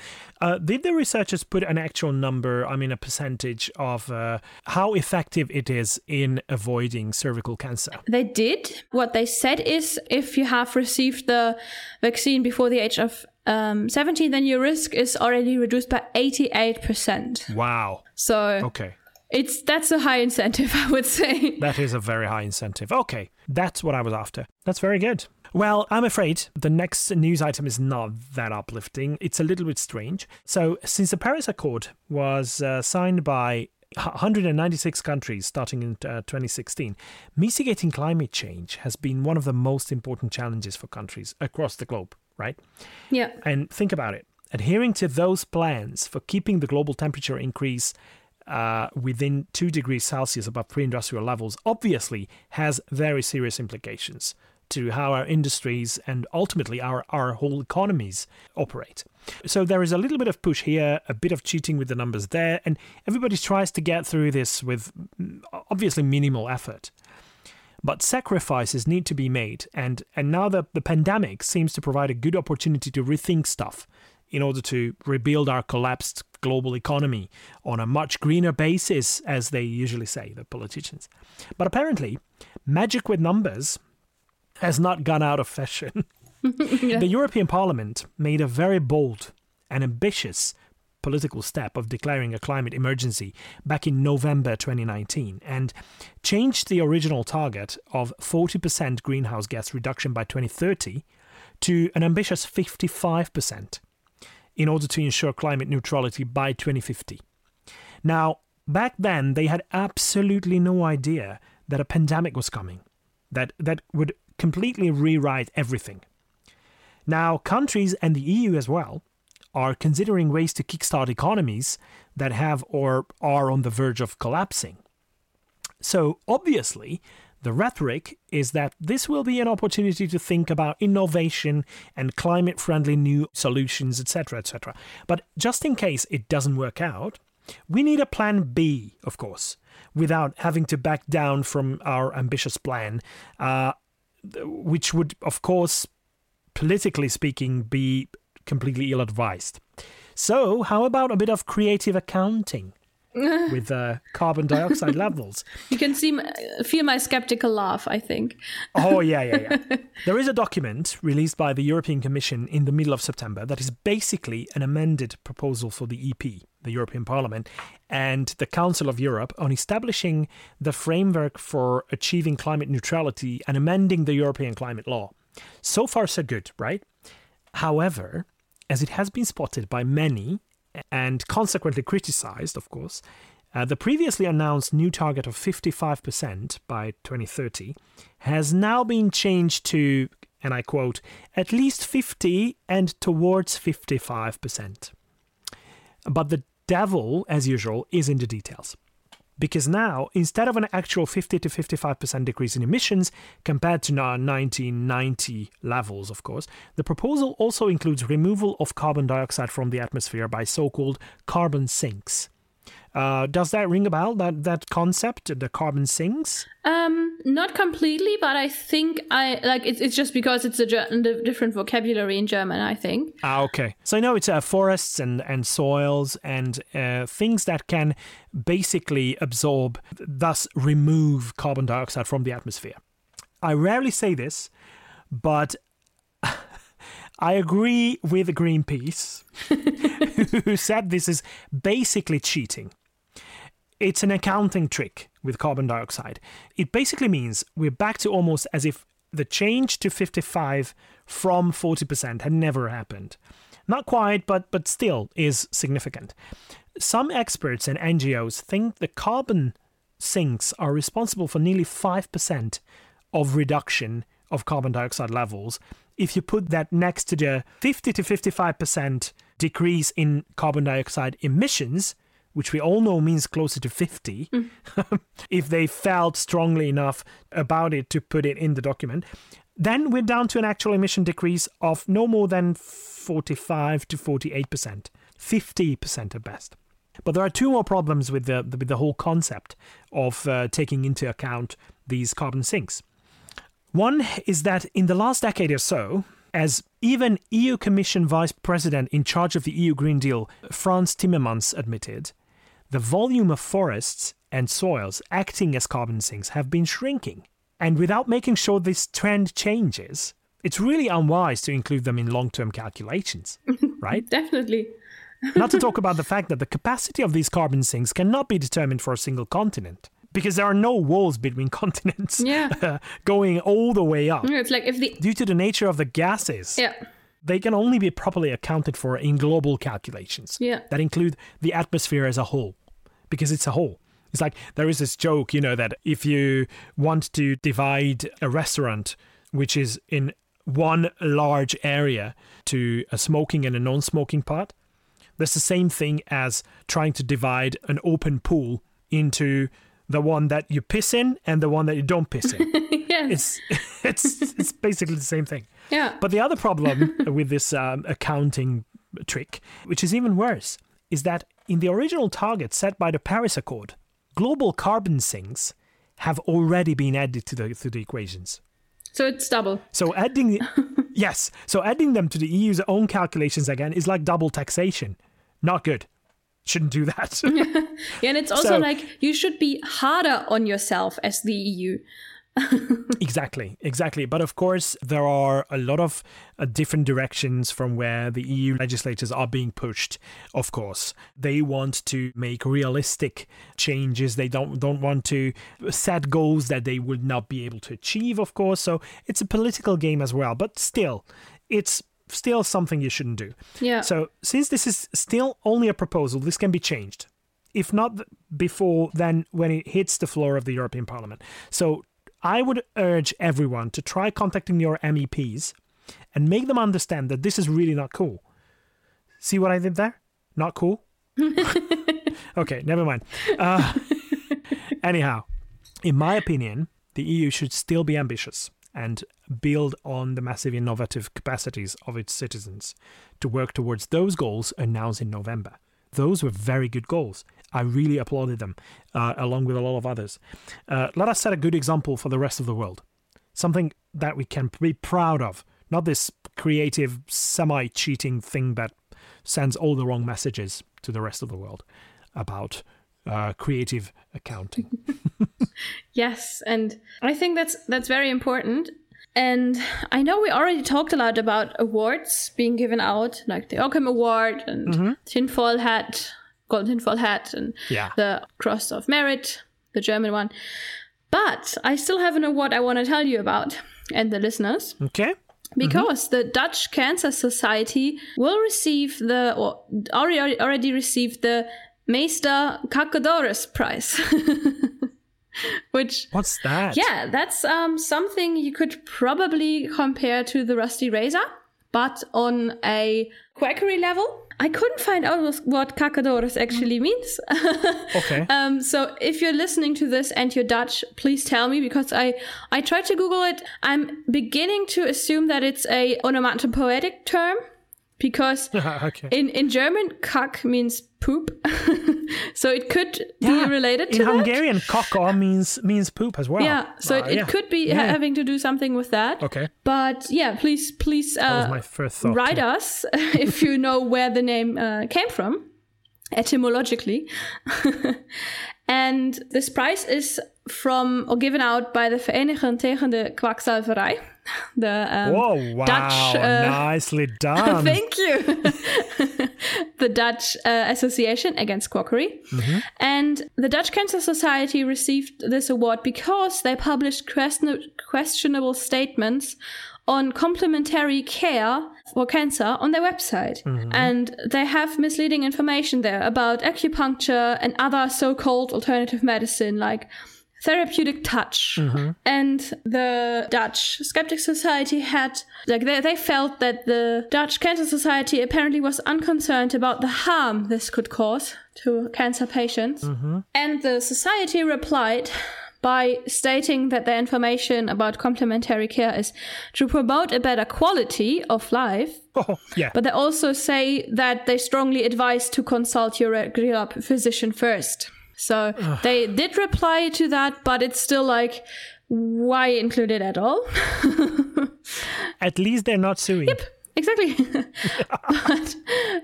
Uh, did the researchers put an actual number, I mean, a percentage of uh, how effective it is in avoiding cervical cancer? they did. What they said is if you have received the vaccine before the age of um, 17, then your risk is already reduced by 88%. Wow. So Okay. it's that's a high incentive, I would say. That is a very high incentive. Okay, that's what I was after. That's very good. Well, I'm afraid the next news item is not that uplifting. It's a little bit strange. So, since the Paris Accord was uh, signed by 196 countries starting in uh, 2016, mitigating climate change has been one of the most important challenges for countries across the globe, right? Yeah. And think about it. Adhering to those plans for keeping the global temperature increase uh, within 2 degrees Celsius above pre industrial levels obviously has very serious implications to how our industries and ultimately our, our whole economies operate. So there is a little bit of push here, a bit of cheating with the numbers there, and everybody tries to get through this with mm, obviously minimal effort. But sacrifices need to be made, and, and now the, the pandemic seems to provide a good opportunity to rethink stuff in order to rebuild our collapsed global economy on a much greener basis, as they usually say, the politicians. But apparently, magic with numbers has not gone out of fashion. The European Parliament made a very bold and ambitious political step of declaring a climate emergency back in November 2019 and changed the original target of 40% greenhouse gas reduction by 2030 to an ambitious 55% in order to ensure climate neutrality by 2050. Now, back then, they had absolutely no idea that a pandemic was coming, that, that would completely rewrite everything. Now, countries and the EU as well are considering ways to kickstart economies that have or are on the verge of collapsing. So, obviously, the rhetoric is that this will be an opportunity to think about innovation and climate friendly new solutions, etc., etc. But just in case it doesn't work out, we need a plan B, of course, without having to back down from our ambitious plan, uh, which would, of course, politically speaking, be completely ill advised. So, how about a bit of creative accounting? with uh, carbon dioxide levels. You can see, feel my skeptical laugh. I think. Oh yeah, yeah, yeah. there is a document released by the European Commission in the middle of September that is basically an amended proposal for the EP, the European Parliament, and the Council of Europe on establishing the framework for achieving climate neutrality and amending the European climate law. So far, so good, right? However, as it has been spotted by many and consequently criticized, of course, uh, the previously announced new target of 55% by 2030 has now been changed to, and I quote, at least 50 and towards 55%. But the devil, as usual, is in the details. Because now, instead of an actual 50 to 55% decrease in emissions compared to 1990 levels, of course, the proposal also includes removal of carbon dioxide from the atmosphere by so called carbon sinks. Uh, does that ring a bell? That that concept, the carbon sinks? Um, not completely, but I think I like it's. It's just because it's a different vocabulary in German. I think. Ah, okay. So I know it's uh, forests and and soils and uh, things that can basically absorb, thus remove carbon dioxide from the atmosphere. I rarely say this, but I agree with Greenpeace, who said this is basically cheating. It's an accounting trick with carbon dioxide. It basically means we're back to almost as if the change to 55 from 40% had never happened. Not quite, but but still is significant. Some experts and NGOs think the carbon sinks are responsible for nearly 5% of reduction of carbon dioxide levels if you put that next to the 50 to 55% decrease in carbon dioxide emissions which we all know means closer to 50, mm. if they felt strongly enough about it to put it in the document, then we're down to an actual emission decrease of no more than 45 to 48%, 50% at best. But there are two more problems with the, with the whole concept of uh, taking into account these carbon sinks. One is that in the last decade or so, as even EU Commission Vice President in charge of the EU Green Deal, Frans Timmermans, admitted, the volume of forests and soils acting as carbon sinks have been shrinking. And without making sure this trend changes, it's really unwise to include them in long term calculations, right? Definitely. Not to talk about the fact that the capacity of these carbon sinks cannot be determined for a single continent because there are no walls between continents yeah. going all the way up. It's like if the due to the nature of the gases. Yeah. They can only be properly accounted for in global calculations yeah. that include the atmosphere as a whole because it's a whole. It's like there is this joke, you know, that if you want to divide a restaurant which is in one large area to a smoking and a non smoking part, that's the same thing as trying to divide an open pool into the one that you piss in and the one that you don't piss in. yes. It's, it's, it's basically the same thing. Yeah. But the other problem with this um, accounting trick, which is even worse, is that in the original target set by the Paris Accord, global carbon sinks have already been added to the to the equations. So it's double. So adding yes, so adding them to the EU's own calculations again is like double taxation. Not good. Shouldn't do that. yeah, and it's also so, like you should be harder on yourself as the EU. exactly, exactly. But of course, there are a lot of uh, different directions from where the EU legislators are being pushed. Of course, they want to make realistic changes. They don't don't want to set goals that they would not be able to achieve. Of course, so it's a political game as well. But still, it's still something you shouldn't do. Yeah. So since this is still only a proposal, this can be changed. If not before, then when it hits the floor of the European Parliament. So I would urge everyone to try contacting your MEPs and make them understand that this is really not cool. See what I did there? Not cool? okay, never mind. Uh, anyhow, in my opinion, the EU should still be ambitious and build on the massive innovative capacities of its citizens to work towards those goals announced in November. Those were very good goals. I really applauded them, uh, along with a lot of others. Uh, let us set a good example for the rest of the world. Something that we can be proud of, not this creative, semi cheating thing that sends all the wrong messages to the rest of the world about uh, creative accounting. Yes, and I think that's that's very important. And I know we already talked a lot about awards being given out, like the Ockham Award and Tinfoil Hat, Golden Tinfoil Hat, and Yeah. the Cross of Merit, the German one. But I still have an award I want to tell you about, and the listeners. Okay. Because the Dutch Cancer Society will receive the, or already, already received the Meester Kackadoris Prize. Which, What's that? yeah, that's um, something you could probably compare to the Rusty Razor, but on a quackery level. I couldn't find out what- what actually means. Okay. Um, so if you're listening to this and you're Dutch, please tell me because I I tried to Google it. I'm beginning to assume that it's a onomatopoetic term because okay. in in German "kack" means poop, so it could Yeah, be related in to that. In Hungarian, kokor means means poop as well. Yeah, so Uh, it, it yeah. could be Yeah. ha- having to do something with that. Okay. But yeah, please please uh, my first thought. write too. us if you know where the name uh, came from, etymologically. and this prize is from or given out by the Vereniging tegen de Kwakzalverij, the um, Whoa! Wow! Dutch. Uh, nicely done. Thank you. the Dutch uh, Association Against Quackery. And the Dutch Cancer Society received this award because they published question- questionable statements on complementary care for cancer on their website. And they have misleading information there about acupuncture and other so called alternative medicine like therapeutic touch mm-hmm. and the dutch skeptic society had like they, they felt that the dutch cancer society apparently was unconcerned about the harm this could cause to cancer patients mm-hmm. and the society replied by stating that their information about complementary care is to promote a better quality of life Oh, yeah. but they also say that they strongly advise to consult your regular physician first. So they did reply to that, but it's still like, why include it at all? At least they're not suing. Yep exactly. but,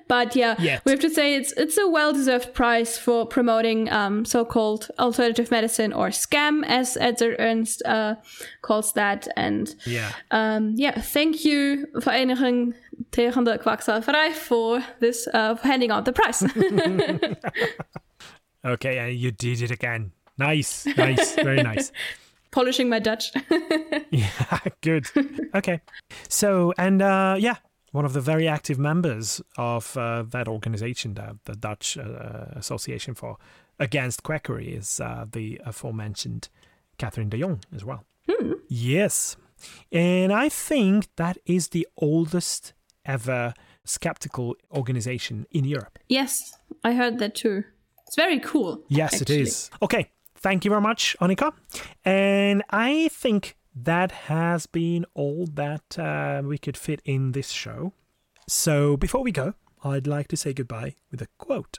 but yeah, Yet. we have to say it's it's a well deserved prize for promoting um, so called alternative medicine or scam, as Edzard Ernst uh, calls that. And Yeah. um, yeah, thank you, Vereniging tegen de Kwakzalverij, for this uh, for handing out the prize. Okay, and you did it again. Nice, nice, very nice. Polishing my Dutch. Yeah, good. Okay. So, and uh, yeah, one of the very active members of uh, that organization, the, the Dutch uh, Association for Against Quackery, is uh, the aforementioned Catherine de Jong as well. Yes. And I think that is the oldest ever skeptical organization in Europe. yes, I heard that too. It's very cool. Yes, actually. it is. Okay. Thank you very much, Annika. And I think that has been all that uh, we could fit in this show. So before we go, I'd like to say goodbye with a quote.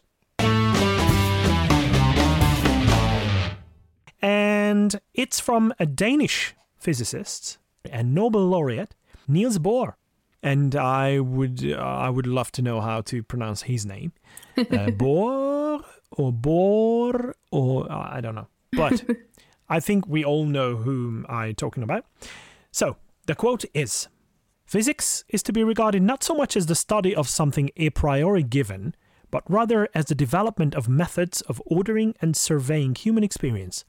And it's from a Danish physicist and Nobel laureate, Niels Bohr. And I would uh, I would love to know how to pronounce his name. Uh, Bohr or Bohr or uh, I don't know. But I think we all know whom I'm talking about. So the quote is Physics is to be regarded not so much as the study of something a priori given, but rather as the development of methods of ordering and surveying human experience.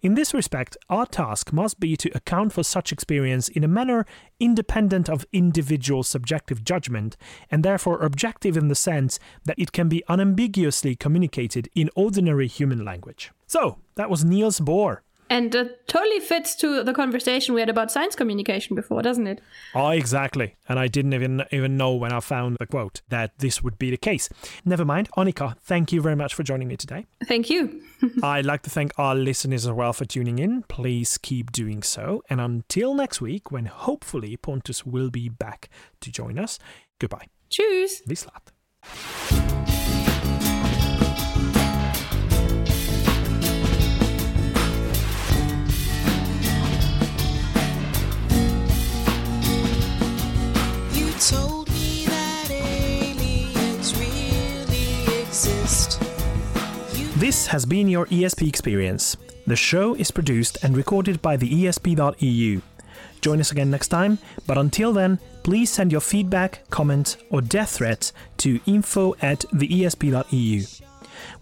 In this respect, our task must be to account for such experience in a manner independent of individual subjective judgment, and therefore objective in the sense that it can be unambiguously communicated in ordinary human language. So, that was Niels Bohr. And uh, totally fits to the conversation we had about science communication before, doesn't it? Oh, exactly. And I didn't even even know when I found the quote that this would be the case. Never mind. Annika, thank you very much for joining me today. Thank you. I'd like to thank our listeners as well for tuning in. Please keep doing so. And until next week, when hopefully Pontus will be back to join us, goodbye. Tschüss. Vislat. You This has been your ESP experience. The show is produced and recorded by the ESP.eu. Join us again next time, but until then, please send your feedback, comments, or death threats to info at the E ESP.eu.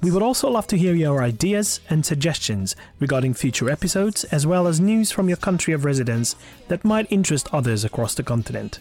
We would also love to hear your ideas and suggestions regarding future episodes, as well as news from your country of residence that might interest others across the continent.